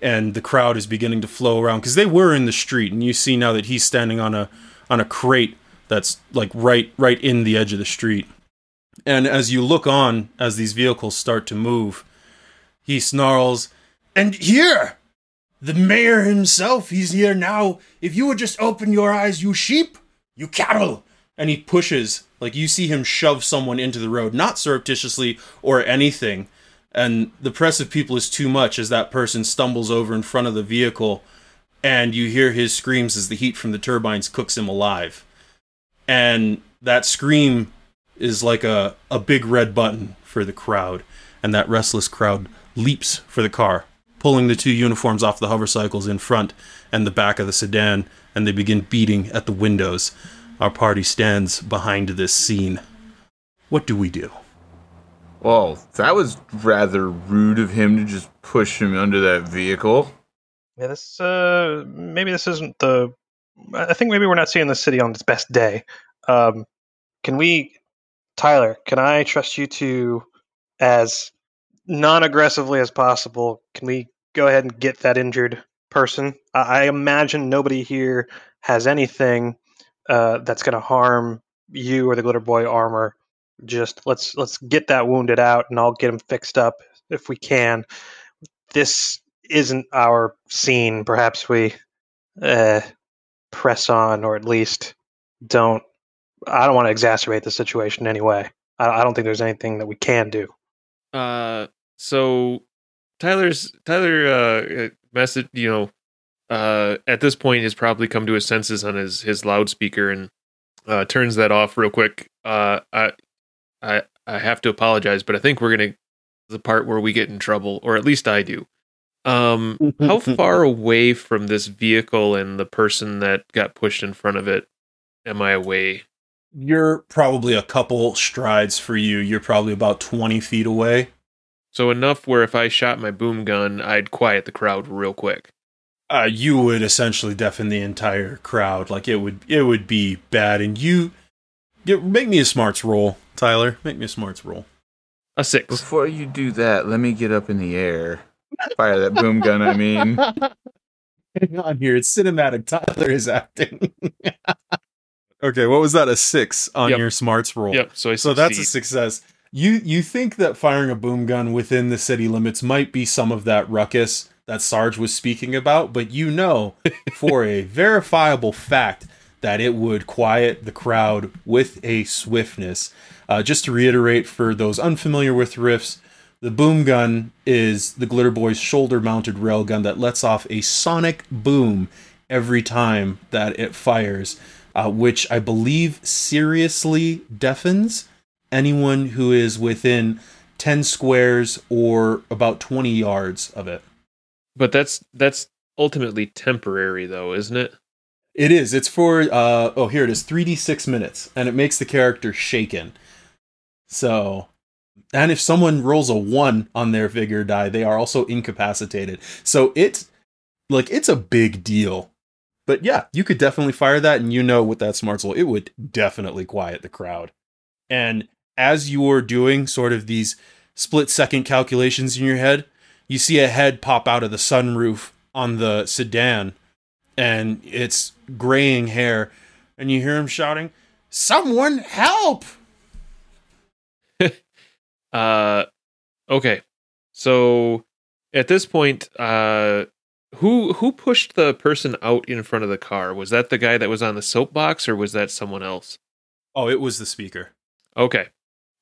and the crowd is beginning to flow around because they were in the street and you see now that he's standing on a on a crate that's like right right in the edge of the street. And as you look on as these vehicles start to move he snarls and here! The mayor himself he's here now. If you would just open your eyes you sheep you cattle and he pushes like you see him shove someone into the road not surreptitiously or anything and the press of people is too much as that person stumbles over in front of the vehicle and you hear his screams as the heat from the turbines cooks him alive. And that scream is like a, a big red button for the crowd and that restless crowd leaps for the car pulling the two uniforms off the hover cycles in front and the back of the sedan and they begin beating at the windows our party stands behind this scene what do we do
Well, that was rather rude of him to just push him under that vehicle.
Yeah, this uh maybe this isn't the. I think maybe we're not seeing the city on its best day. Um, can we, Tyler? Can I trust you to, as non-aggressively as possible? Can we go ahead and get that injured person? I, I imagine nobody here has anything uh, that's going to harm you or the glitter boy armor. Just let's let's get that wounded out, and I'll get him fixed up if we can. This isn't our scene. Perhaps we uh, press on, or at least don't. I don't want to exacerbate the situation anyway. I, I don't think there's anything that we can do.
Uh, so Tyler's Tyler uh message, you know, uh at this point has probably come to his senses on his his loudspeaker and uh turns that off real quick. Uh I I I have to apologize, but I think we're going to the part where we get in trouble or at least I do. Um how far away from this vehicle and the person that got pushed in front of it am I away?
You're probably a couple strides for you. You're probably about 20 feet away.
So enough where if I shot my boom gun, I'd quiet the crowd real quick.
Uh, you would essentially deafen the entire crowd. Like it would, it would be bad. And you, you make me a smarts roll, Tyler. Make me a smarts roll.
A six.
Before you do that, let me get up in the air. Fire that boom gun, I mean.
Hang on here. It's cinematic. Tyler is acting. okay, what was that? A six on
Yep.
your smarts roll.
Yep. So I
So that's a success. You you think that firing a boom gun within the city limits might be some of that ruckus that Sarge was speaking about, but you know for a verifiable fact that it would quiet the crowd with a swiftness. Uh, just to reiterate for those unfamiliar with Rifts, the boom gun is the Glitter Boy's shoulder mounted railgun that lets off a sonic boom every time that it fires, uh, which I believe seriously deafens anyone who is within 10 squares or about 20 yards of it.
But that's that's ultimately temporary, though, isn't it?
It is. It's for uh oh here it is 3d6 minutes and it makes the character shaken. So and if someone rolls a 1 on their vigor die, they are also incapacitated. So it's like it's a big deal. But yeah, you could definitely fire that and you know with that smart soul it would definitely quiet the crowd. And as you're doing sort of these split second calculations in your head, you see a head pop out of the sunroof on the sedan and it's graying hair and you hear him shouting someone help
Uh, okay. So at this point, uh, who who pushed the person out in front of the car? Was that the guy that was on the soapbox, or was that someone else?
oh it was the speaker
Okay.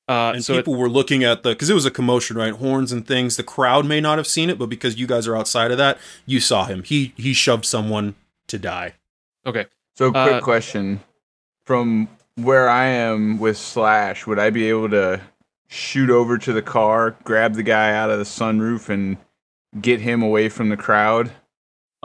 Uh,
and
so it-
people were looking at the because it was a commotion right horns and things the crowd may not have seen it but because you guys are outside of that you saw him he he shoved someone to die
okay.
So, quick
Uh,
question: From where I am with Slash, would I be able to shoot over to the car, grab the guy out of the sunroof, and get him away from the crowd?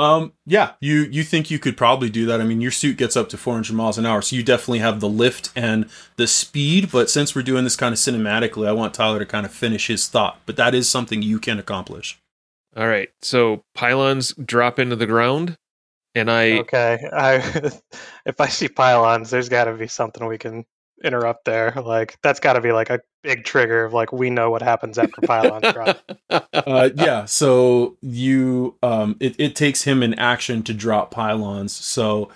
Um, yeah, you you think you could probably do that. I mean, your suit gets up to 400 miles an hour, so you definitely have the lift and the speed. But since we're doing this kind of cinematically, I want Tyler to kind of finish his thought. But that is something you can accomplish.
All right. So pylons drop into the ground, and I
Okay, I if I see pylons, there's got to be something we can interrupt there. Like that's got to be like a big trigger of like we know what happens after pylons drop.
Uh, yeah, so you um, it it takes him an action to drop pylons. So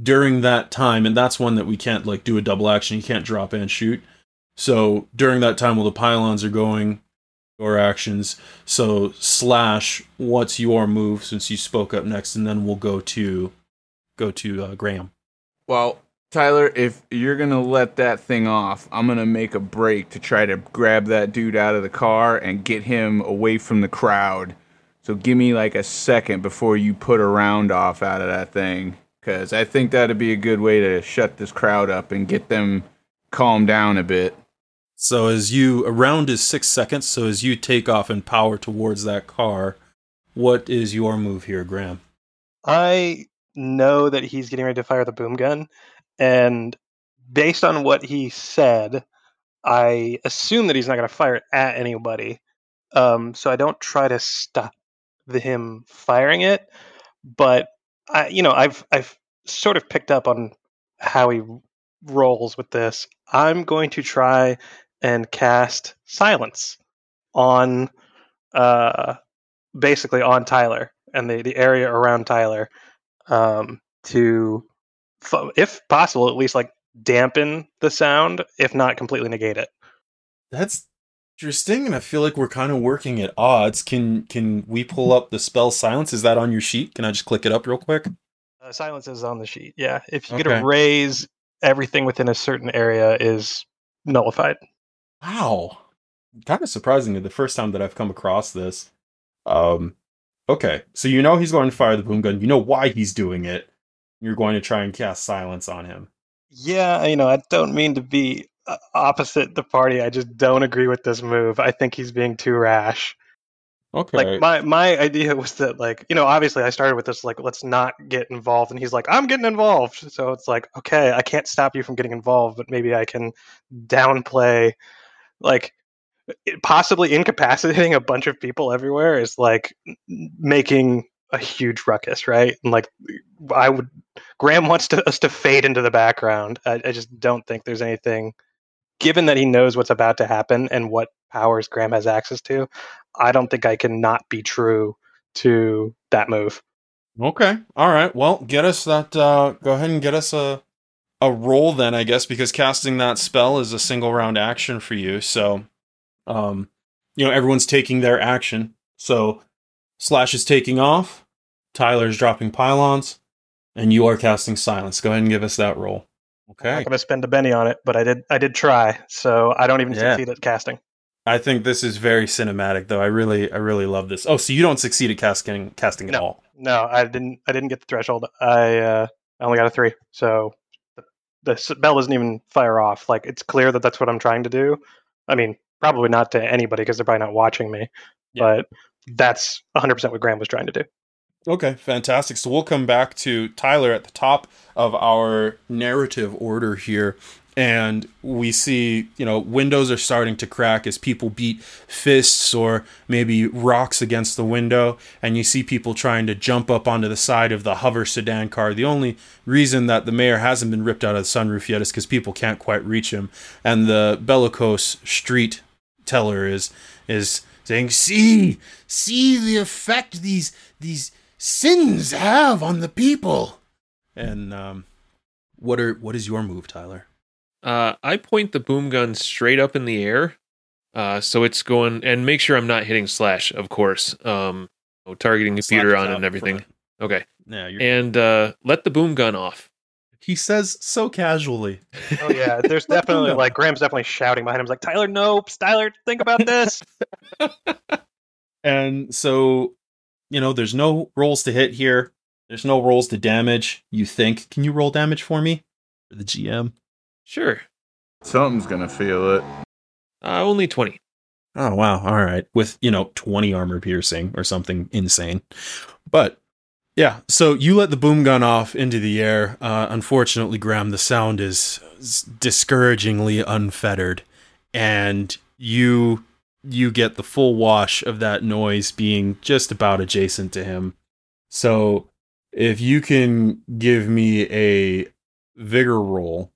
during that time, and that's one that we can't like do a double action. You can't drop and shoot. So during that time while the pylons are going, your actions. So slash, what's your move since you spoke up next, and then we'll go to go to uh, Graham.
Well, Tyler, if you're gonna let that thing off, I'm gonna make a break to try to grab that dude out of the car and get him away from the crowd. So give me like a second before you put a round off out of that thing, because I think that'd be a good way to shut this crowd up and get them calmed down a bit.
So as you around is six seconds. So as you take off and power towards that car, what is your move here, Graham?
I know that he's getting ready to fire the boom gun, and based on what he said, I assume that he's not going to fire at anybody. Um, so I don't try to stop the, him firing it, but I, you know, I've I've sort of picked up on how he rolls with this. I'm going to try and cast silence on, uh, basically on Tyler and the the area around Tyler um, to, if possible, at least like dampen the sound, if not completely negate it.
That's interesting, and I feel like we're kind of working at odds. Can can we pull up the spell silence? Is that on your sheet? Can I just click it up real quick?
Uh, silence is on the sheet. Yeah, if you
Okay.
a raise everything within a certain area is nullified.
Wow. Kind of surprising the first time that I've come across this. Um okay. So you know he's going to fire the boom gun. You know why he's doing it. You're going to try and cast silence on him.
Yeah, you know, I don't mean to be uh, opposite the party. I just don't agree with this move. I think he's being too rash.
Okay.
Like my my idea was that like you know obviously I started with this like let's not get involved and he's like I'm getting involved so it's like okay I can't stop you from getting involved but maybe I can downplay like possibly incapacitating a bunch of people everywhere is like making a huge ruckus right and like I would Graham wants to, us to fade into the background I, I just don't think there's anything given that he knows what's about to happen and what powers Graham has access to I don't think I can not be true to that move.
Okay. All right. Well, get us that uh go ahead and get us a a roll then, I guess, because casting that spell is a single round action for you. So um you know, everyone's taking their action. So Slash is taking off, Tyler's dropping pylons, and you are casting silence. Go ahead and give us that roll. Okay.
I'm not going to spend a penny on it, but I did. I did try, so I don't even
Yeah.
succeed at casting.
I think this is very cinematic though. I really I really love this. Oh, so you don't succeed at casting casting at
No.
all.
No, I didn't. I didn't get the threshold. I uh, I only got a three, so the, the bell doesn't even fire off. Like it's clear that that's what I'm trying to do. I mean, probably not to anybody because they're probably not watching me,
Yeah.
but that's 100 percent what Graham was trying to do.
Okay, fantastic. So we'll come back to Tyler at the top of our narrative order here. And we see, you know, windows are starting to crack as people beat fists or maybe rocks against the window. And you see people trying to jump up onto the side of the hover sedan car. The only reason that the mayor hasn't been ripped out of the sunroof yet is because people can't quite reach him. And the bellicose street teller is is saying, "See, see the effect these these sins have on the people." And um, what are what is your move, Tyler?
Uh, I point the boom gun straight up in the air, uh, so it's going and make sure I'm not hitting slash, of course. Um, targeting computer on and everything. Okay,
Yeah, you're,
and uh, let the boom gun off.
He says so casually.
Oh yeah, there's definitely like Graham's definitely shouting behind him, like Tyler, nope, Tyler, think about this.
And so, you know, there's no rolls to hit here. There's no rolls to damage. You think? Can you roll damage for me? For the GM.
Sure,
Something's gonna feel it.
uh, only twenty.
Oh wow, all right. With, you know, 20 armor piercing or something insane. But yeah, so you let the boom gun off into the air. Uh, unfortunately, Graham, the sound is discouragingly unfettered and you you get the full wash of that noise being just about adjacent to him. So, if you can give me a vigor roll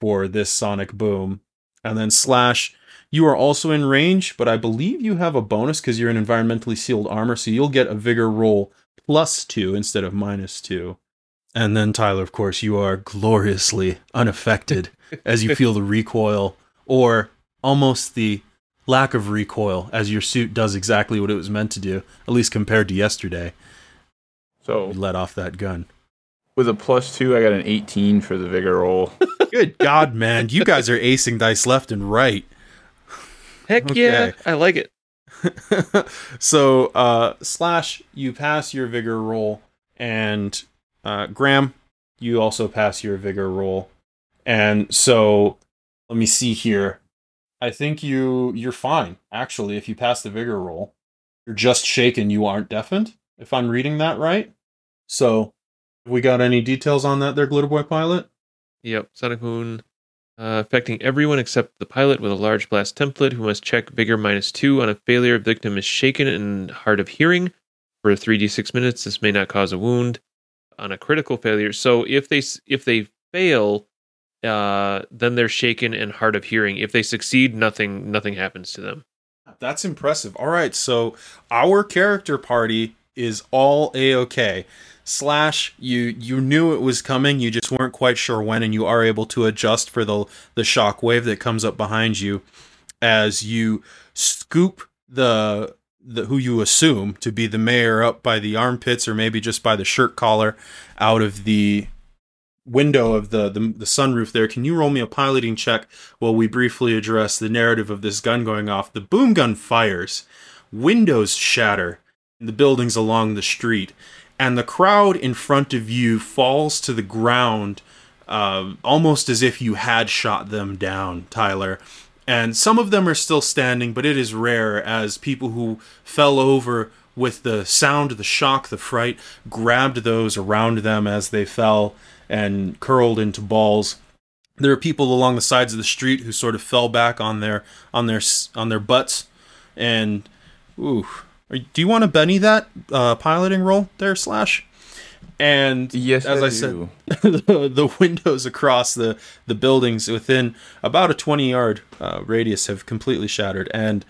for this sonic boom and then slash you are also in range, but I believe you have a bonus because you're in environmentally sealed armor, so you'll get a vigor roll plus two instead of minus two. And then, Tyler, of course, you are gloriously unaffected as you feel the recoil, or almost the lack of recoil, as your suit does exactly what it was meant to do, at least compared to yesterday.
So
You let off that gun.
with a plus two, I got an 18 for the vigor roll.
Good God, man. You guys are acing dice left and right.
Heck
Okay.
yeah, I like it.
so uh slash you pass your vigor roll and uh graham you also pass your vigor roll. And so let me see here. I think you you're fine actually if you pass the vigor roll. You're just shaken you aren't deafened if i'm reading that right. So we got any details on that there glitter boy pilot?
Yep, Sonic Boom uh, affecting everyone except the pilot with a large blast template who must check vigor minus two on a failure. Victim is shaken and hard of hearing for 3d6 minutes. This may not cause a wound on a critical failure. So if they if they fail, uh, then they're shaken and hard of hearing. If they succeed, nothing nothing happens to them.
That's impressive. All right, so our character party is all a okay. Slash, you you knew it was coming, you just weren't quite sure when, and you are able to adjust for the the shock wave that comes up behind you as you scoop the the who you assume to be the mayor up by the armpits or maybe just by the shirt collar out of the window of the, the the sunroof there. Can you roll me a piloting check while we briefly address the narrative of this gun going off? The boom gun fires, windows shatter the buildings along the street, and the crowd in front of you falls to the ground, uh, almost as if you had shot them down, Tyler. And some of them are still standing, but it is rare as people who fell over with the sound, the shock, the fright, grabbed those around them as they fell and curled into balls. There are people along the sides of the street who sort of fell back on their on their on their butts, and ooh, do you want to Benny that uh, piloting roll there, slash? And
Yes,
as
I
I, said, the, the windows across the the buildings within about a twenty yard uh, radius have completely shattered, and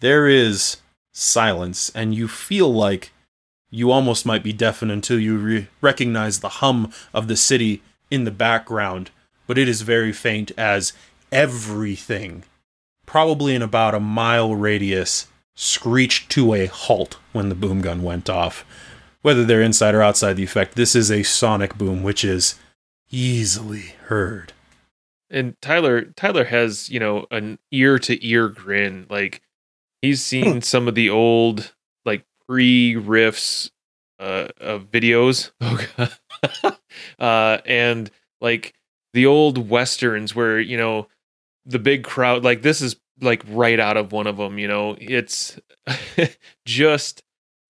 there is silence, and you feel like you almost might be deafened until you re- recognize the hum of the city in the background, but it is very faint as everything, probably in about a mile radius, screeched to a halt when the boom gun went off. Whether they're inside or outside the effect, this is a sonic boom, which is easily heard.
And Tyler Tyler has, you know, an ear to ear grin. Like he's seen some of the old like pre Rifts uh of videos. Oh uh and like the old westerns where, you know, the big crowd like this is like right out of one of them, you know. It's just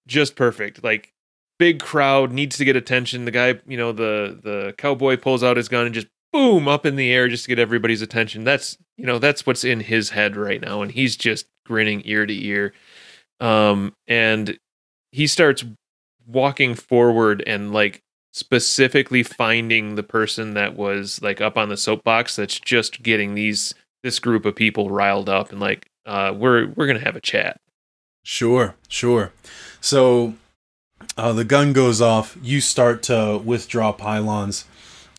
just perfect. Like big crowd needs to get attention. The guy, you know, the the cowboy pulls out his gun and just boom up in the air just to get everybody's attention. That's you know that's what's in his head right now, and he's just grinning ear to ear. Um, and he starts walking forward and like specifically finding the person that was like up on the soapbox that's just getting these this group of people riled up and like uh we're we're gonna have a chat
Sure, sure. So uh, the gun goes off. You start to withdraw pylons,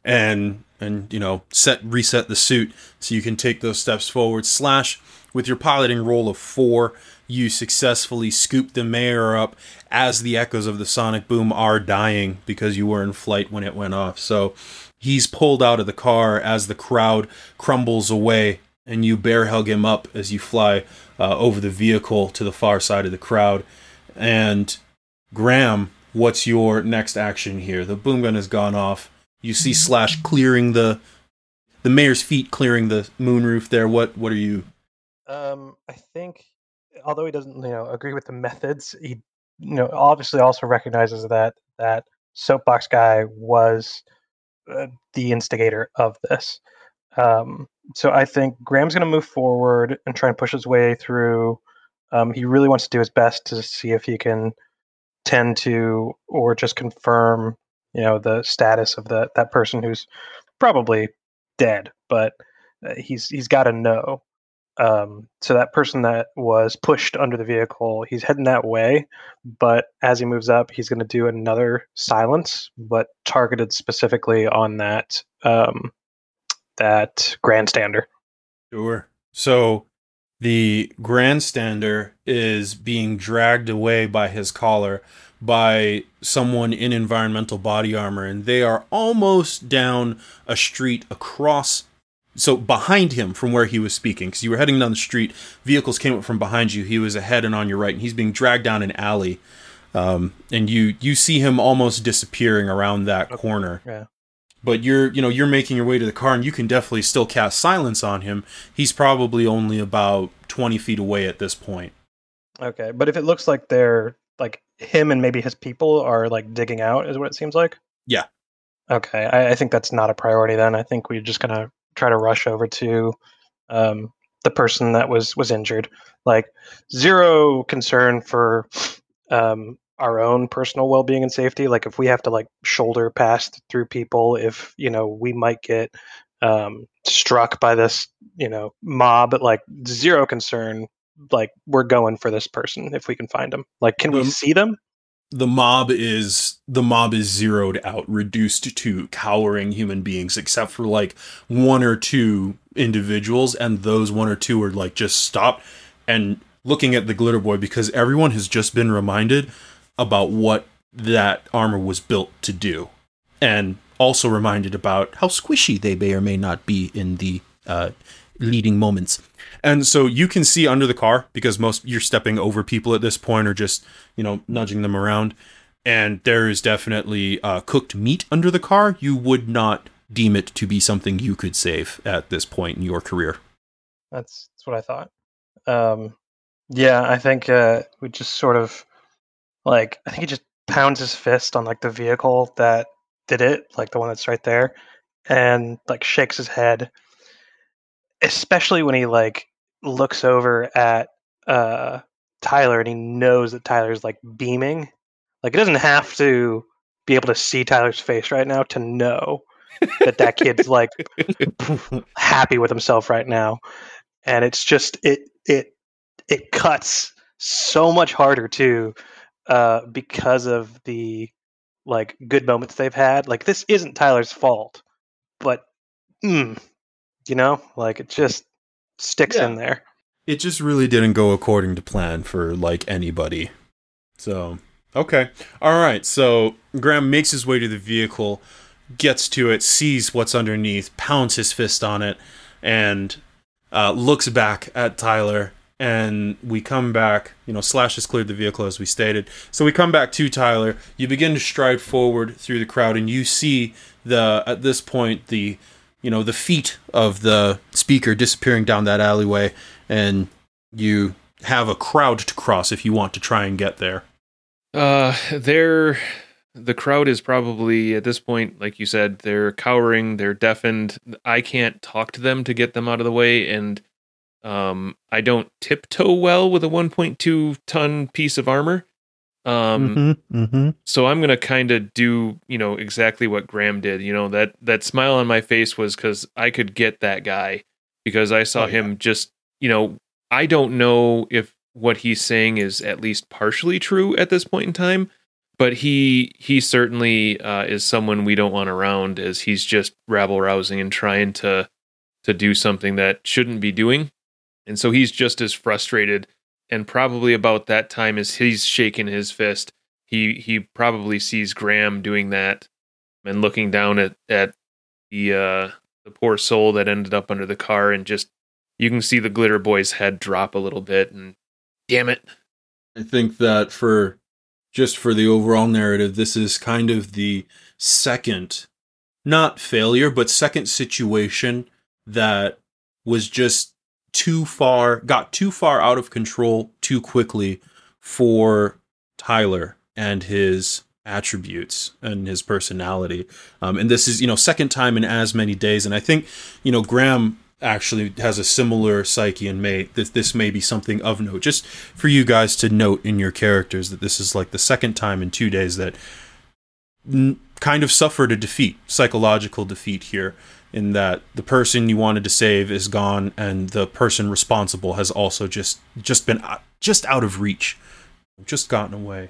and and you know set reset the suit so you can take those steps forward. Slash with your piloting roll of four, you successfully scoop the mayor up as the echoes of the sonic boom are dying because you were in flight when it went off. So he's pulled out of the car as the crowd crumbles away, and you bear hug him up as you fly uh, over the vehicle to the far side of the crowd. And Graham, what's your next action here? The boom gun has gone off. You see Slash clearing the the mayor's feet, clearing the moonroof there. What what are you?
Um, I think, although he doesn't, you know, agree with the methods, he, you know, obviously also recognizes that that soapbox guy was uh, the instigator of this. Um, so I think Graham's going to move forward and try and push his way through. Um, he really wants to do his best to see if he can tend to or just confirm, you know, the status of the that person who's probably dead, but uh, he's he's got to know. Um, so that person that was pushed under the vehicle, he's heading that way. But as he moves up, he's going to do another silence, but targeted specifically on that um, that grandstander.
Sure. So the grandstander is being dragged away by his collar by someone in environmental body armor, and they are almost down a street across. So behind him from where he was speaking, because you were heading down the street, vehicles came up from behind you. He was ahead and on your right, and he's being dragged down an alley. Um, and you you see him almost disappearing around that corner
Yeah.
But you're you know you're making your way to the car and you can definitely still cast silence on him he's probably only about 20 feet away at this point
Okay, but if it looks like they're like him and maybe his people are like digging out, is what it seems like.
Yeah.
Okay, I, I think that's not a priority. Then I think we're just gonna try to rush over to um, the person that was was injured. Like zero concern for um, our own personal well being and safety. Like if we have to like shoulder past through people, if you know we might get um, struck by this you know mob, like zero concern like we're going for this person if we can find them. Like, can we
Um,
see them?
the mob is the mob is zeroed out reduced to cowering human beings except for like one or two individuals and those one or two are like just stopped and looking at the glitter boy because everyone has just been reminded about what that armor was built to do and also reminded about how squishy they may or may not be in the uh, leading moments. And so you can see under the car because most you're stepping over people at this point or just, you know, nudging them around. And there is definitely uh, cooked meat under the car. You would not deem it to be something you could save at this point in your career.
That's that's what I thought. Um, yeah, I think uh, we just sort of like I think he just pounds his fist on like the vehicle that did it, like the one that's right there, and like shakes his head. Especially when he like looks over at uh, Tyler and he knows that Tyler's like beaming. Like he doesn't have to be able to see Tyler's face right now to know that that kid's like happy with himself right now and it's just it it it cuts so much harder too uh because of the like good moments they've had like this isn't tyler's fault but mm, you know like it just sticks
Yeah.
in there
It just really didn't go according to plan for like anybody. So, okay. All right. So, Graham makes his way to the vehicle, gets to it, sees what's underneath, pounds his fist on it, and uh, looks back at Tyler. And we come back, you know, Slash has cleared the vehicle as we stated. So we come back to Tyler. You begin to stride forward through the crowd, and you see the, at this point, the, you know, the feet of the speaker disappearing down that alleyway, and you have a crowd to cross if you want to try and get there.
Uh, they're the crowd is probably at this point, like you said, they're cowering, they're deafened. I can't talk to them to get them out of the way, and um, I don't tiptoe well with a 1.2 ton piece of armor. Um,
mm-hmm.
so I'm gonna kind of do, you know, exactly what Graham did. You know that that smile on my face was because I could get that guy because I saw
Oh, yeah.
him just, you know, I don't know if what he's saying is at least partially true at this point in time, but he he certainly uh, is someone we don't want around as he's just rabble rousing and trying to to do something that shouldn't be doing, and so he's just as frustrated. And probably about that time as he's shaking his fist, he he probably sees Graham doing that and looking down at at the uh the poor soul that ended up under the car and just you can see the glitter boy's head drop a little bit and damn it
I think that for just for the overall narrative, this is kind of the second, not failure, but second situation that was just too far, got too far out of control too quickly for Tyler and his attributes and his personality. Um, and this is, you know, second time in as many days. And I think, you know, Graham actually has a similar psyche and may this this may be something of note just for you guys to note in your characters that this is like the second time in two days that n- kind of suffered a defeat psychological defeat here in that the person you wanted to save is gone and the person responsible has also just just been just out of reach just gotten away.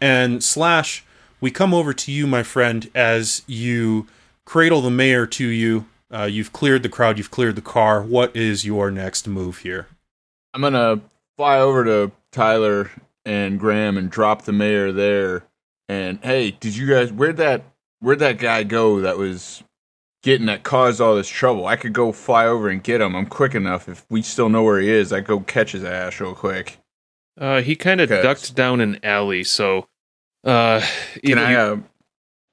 And slash we come over to you my friend as you cradle the mayor to you. Uh, you've cleared the crowd you've cleared the car. What is your next move here?
I'm gonna fly over to Tyler and Graham and drop the mayor there. And hey, did you guys where'd that where'd that guy go that was getting that caused all this trouble? I could go fly over and get him. I'm quick enough. If we still know where he is, I go catch his ass real quick.
uh he kind of ducked down an alley so uh
Can I?
you-
Uh,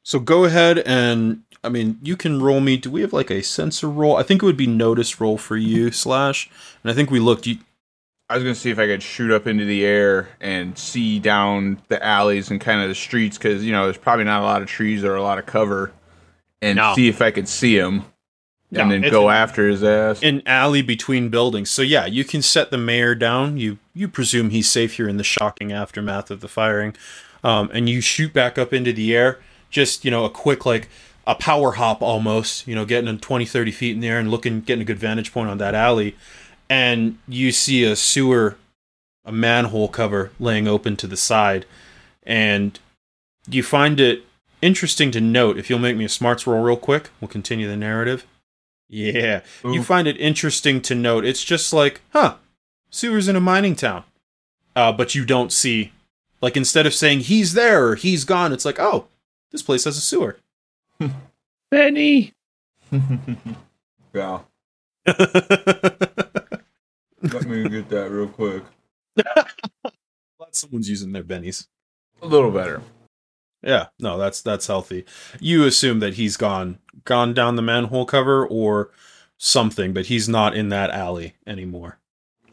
So go ahead and I mean you can roll me. Do we have like a sensor roll? I think it would be notice roll for you slash. And I think we looked. You,
I was gonna see if I could shoot up into the air and see down the alleys and kind of the streets because you know there's probably not a lot of trees or a lot of cover, and
No.
see if I could see him,
No,
and then go after his ass.
an alley between buildings. So yeah, you can set the mayor down. You you presume he's safe here in the shocking aftermath of the firing, um, and you shoot back up into the air. Just you know a quick like a power hop almost. You know getting 20, 30 feet in the air and looking getting a good vantage point on that alley, and you see a sewer, a manhole cover laying open to the side, and you find it interesting to note. If you'll make me a smarts roll real quick, we'll continue the narrative. Yeah, you find it interesting to note. It's just like, huh, sewers in a mining town. Uh, but you don't see, like, instead of saying he's there or he's gone, it's like, oh, this place has a sewer.
Benny.
yeah. Let me get that real quick.
Someone's using their bennies.
A little better.
Yeah, no, that's that's healthy. You assume that he's gone gone down the manhole cover or something, but he's not in that alley anymore.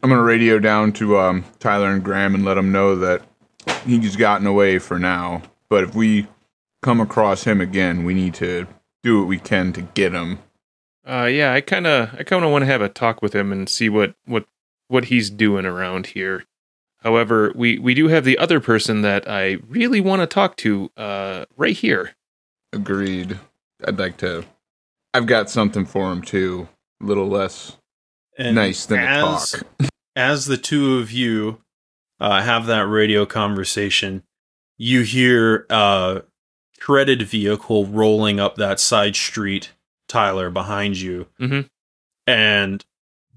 I'm gonna radio down to um, Tyler and Graham and let them know that he's gotten away for now. But if we come across him again, we need to do what we can to get him.
Uh, yeah, I kind of, I kind of want to have a talk with him and see what, what, what he's doing around here. However, we, we do have the other person that I really want to talk to, uh, right here.
Agreed. I'd like to. I've got something for him too. A little less
And
nice than a
as,
talk.
as the two of you uh, have that radio conversation, you hear a shredded vehicle rolling up that side street, Tyler, behind you.
Mhm.
And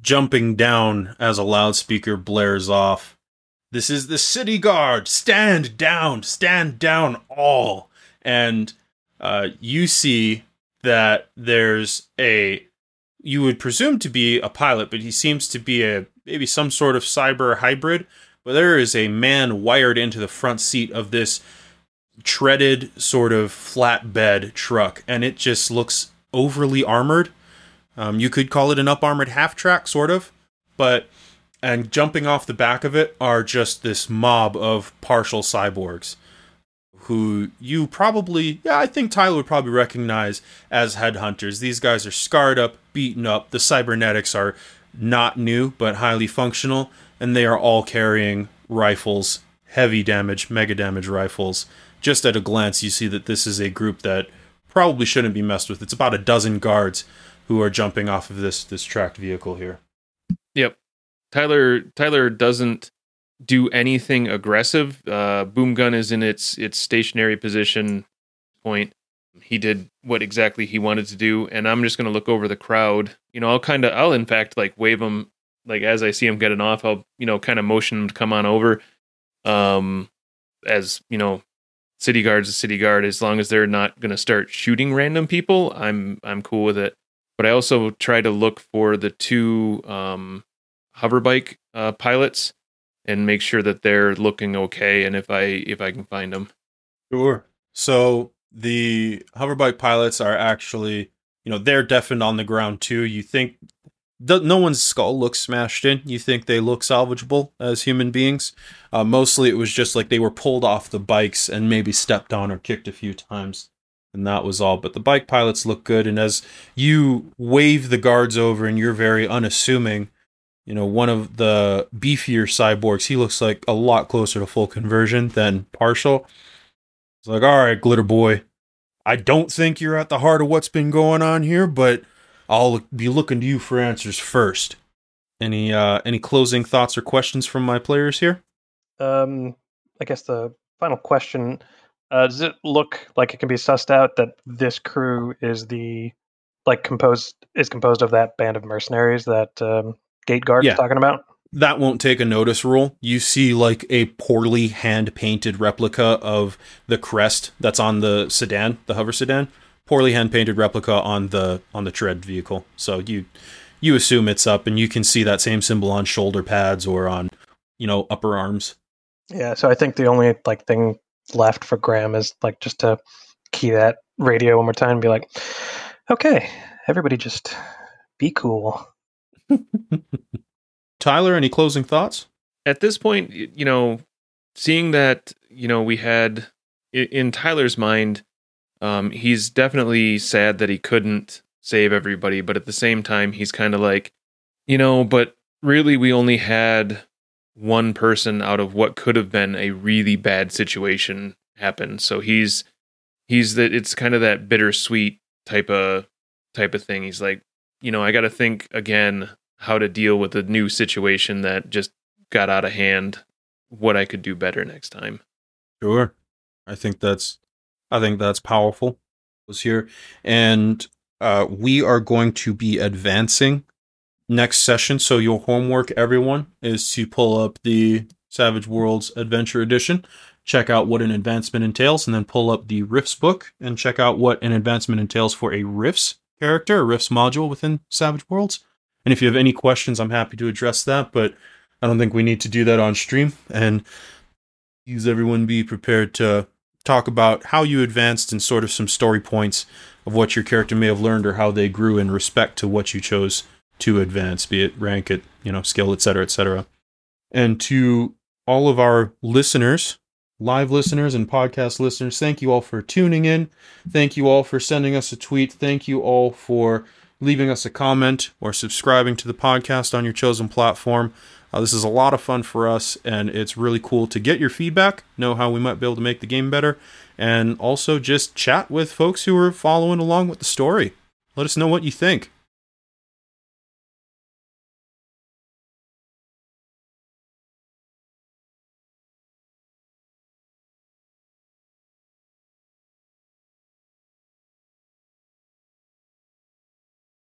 jumping down as a loudspeaker blares off. This is the city guard. Stand down. Stand down, all. And uh, you see that there's a you would presume to be a pilot, but he seems to be a maybe some sort of cyber hybrid. But there is a man wired into the front seat of this treaded sort of flatbed truck, and it just looks overly armored. Um, you could call it an up armored half track, sort of, but and jumping off the back of it are just this mob of partial cyborgs who you probably, yeah, I think Tyler would probably recognize as headhunters. These guys are scarred up, beaten up. The cybernetics are not new, but highly functional, and they are all carrying rifles, heavy damage, mega damage rifles. Just at a glance, you see that this is a group that probably shouldn't be messed with. It's about a dozen guards who are jumping off of this this tracked vehicle here.
Tyler Tyler doesn't do anything aggressive. Uh, boom gun is in its its stationary position point. He did what exactly he wanted to do, and I'm just gonna look over the crowd. You know, I'll kind of, I'll in fact like wave him, like as I see him getting off, I'll you know kind of motion him to come on over. Um, as you know, city guard's a city guard. As long as they're not gonna start shooting random people, I'm I'm cool with it. But I also try to look for the two um hoverbike uh, pilots and make sure that they're looking okay and if i if i can find them
Sure. So the hoverbike pilots are actually, you know, they're deafened on the ground too. You think th- no one's skull looks smashed in. You think they look salvageable as human beings. Uh, mostly, it was just like they were pulled off the bikes and maybe stepped on or kicked a few times, and that was all. But the bike pilots look good. And as you wave the guards over, and you're very unassuming, you know, one of the beefier cyborgs, he looks like a lot closer to full conversion than partial. It's like, all right, glitter boy, I don't think you're at the heart of what's been going on here, but I'll be looking to you for answers first. Any uh any closing thoughts or questions from my players here?
Um, I guess the final question: uh, Does it look like it can be sussed out that this crew is the like composed is composed of that band of mercenaries that um, Gate Guard
Yeah.
talking about?
That won't take a notice roll. You see like a poorly hand painted replica of the crest that's on the sedan, the hover sedan. Poorly hand painted replica on the on the tread vehicle. So you you assume it's up and you can see that same symbol on shoulder pads or on, you know, upper arms.
Yeah. So I think the only like thing left for Graham is like just to key that radio one more time and be like, "Okay, everybody, just be cool."
Tyler, any closing thoughts?
at this point you know seeing that you know we had in tyler's mind um he's definitely sad that he couldn't save everybody but at the same time he's kind of like you know but really we only had one person out of what could have been a really bad situation happen so he's he's that it's kind of that bittersweet type of type of thing he's like you know i got to think again how to deal with a new situation that just got out of hand what I could do better next time.
Sure. I think that's I think that's powerful. Was here. And uh we are going to be advancing next session. So your homework, everyone, is to pull up the Savage Worlds Adventure Edition check out what an advancement entails, and then pull up the Rifts book and check out what an advancement entails for a Rifts character, a Rifts module within Savage Worlds. And if you have any questions, I'm happy to address that, but I don't think we need to do that on stream. And please, everyone, be prepared to talk about how you advanced and sort of some story points of what your character may have learned or how they grew in respect to what you chose to advance, be it rank, it, you know, skill, etc., etc. And to all of our listeners, live listeners and podcast listeners, thank you all for tuning in. Thank you all for sending us a tweet. Thank you all for leaving us a comment or subscribing to the podcast on your chosen platform. Uh, this is a lot of fun for us, and it's really cool to get your feedback, know how we might be able to make the game better, and also just chat with folks who are following along with the story. Let us know what you think.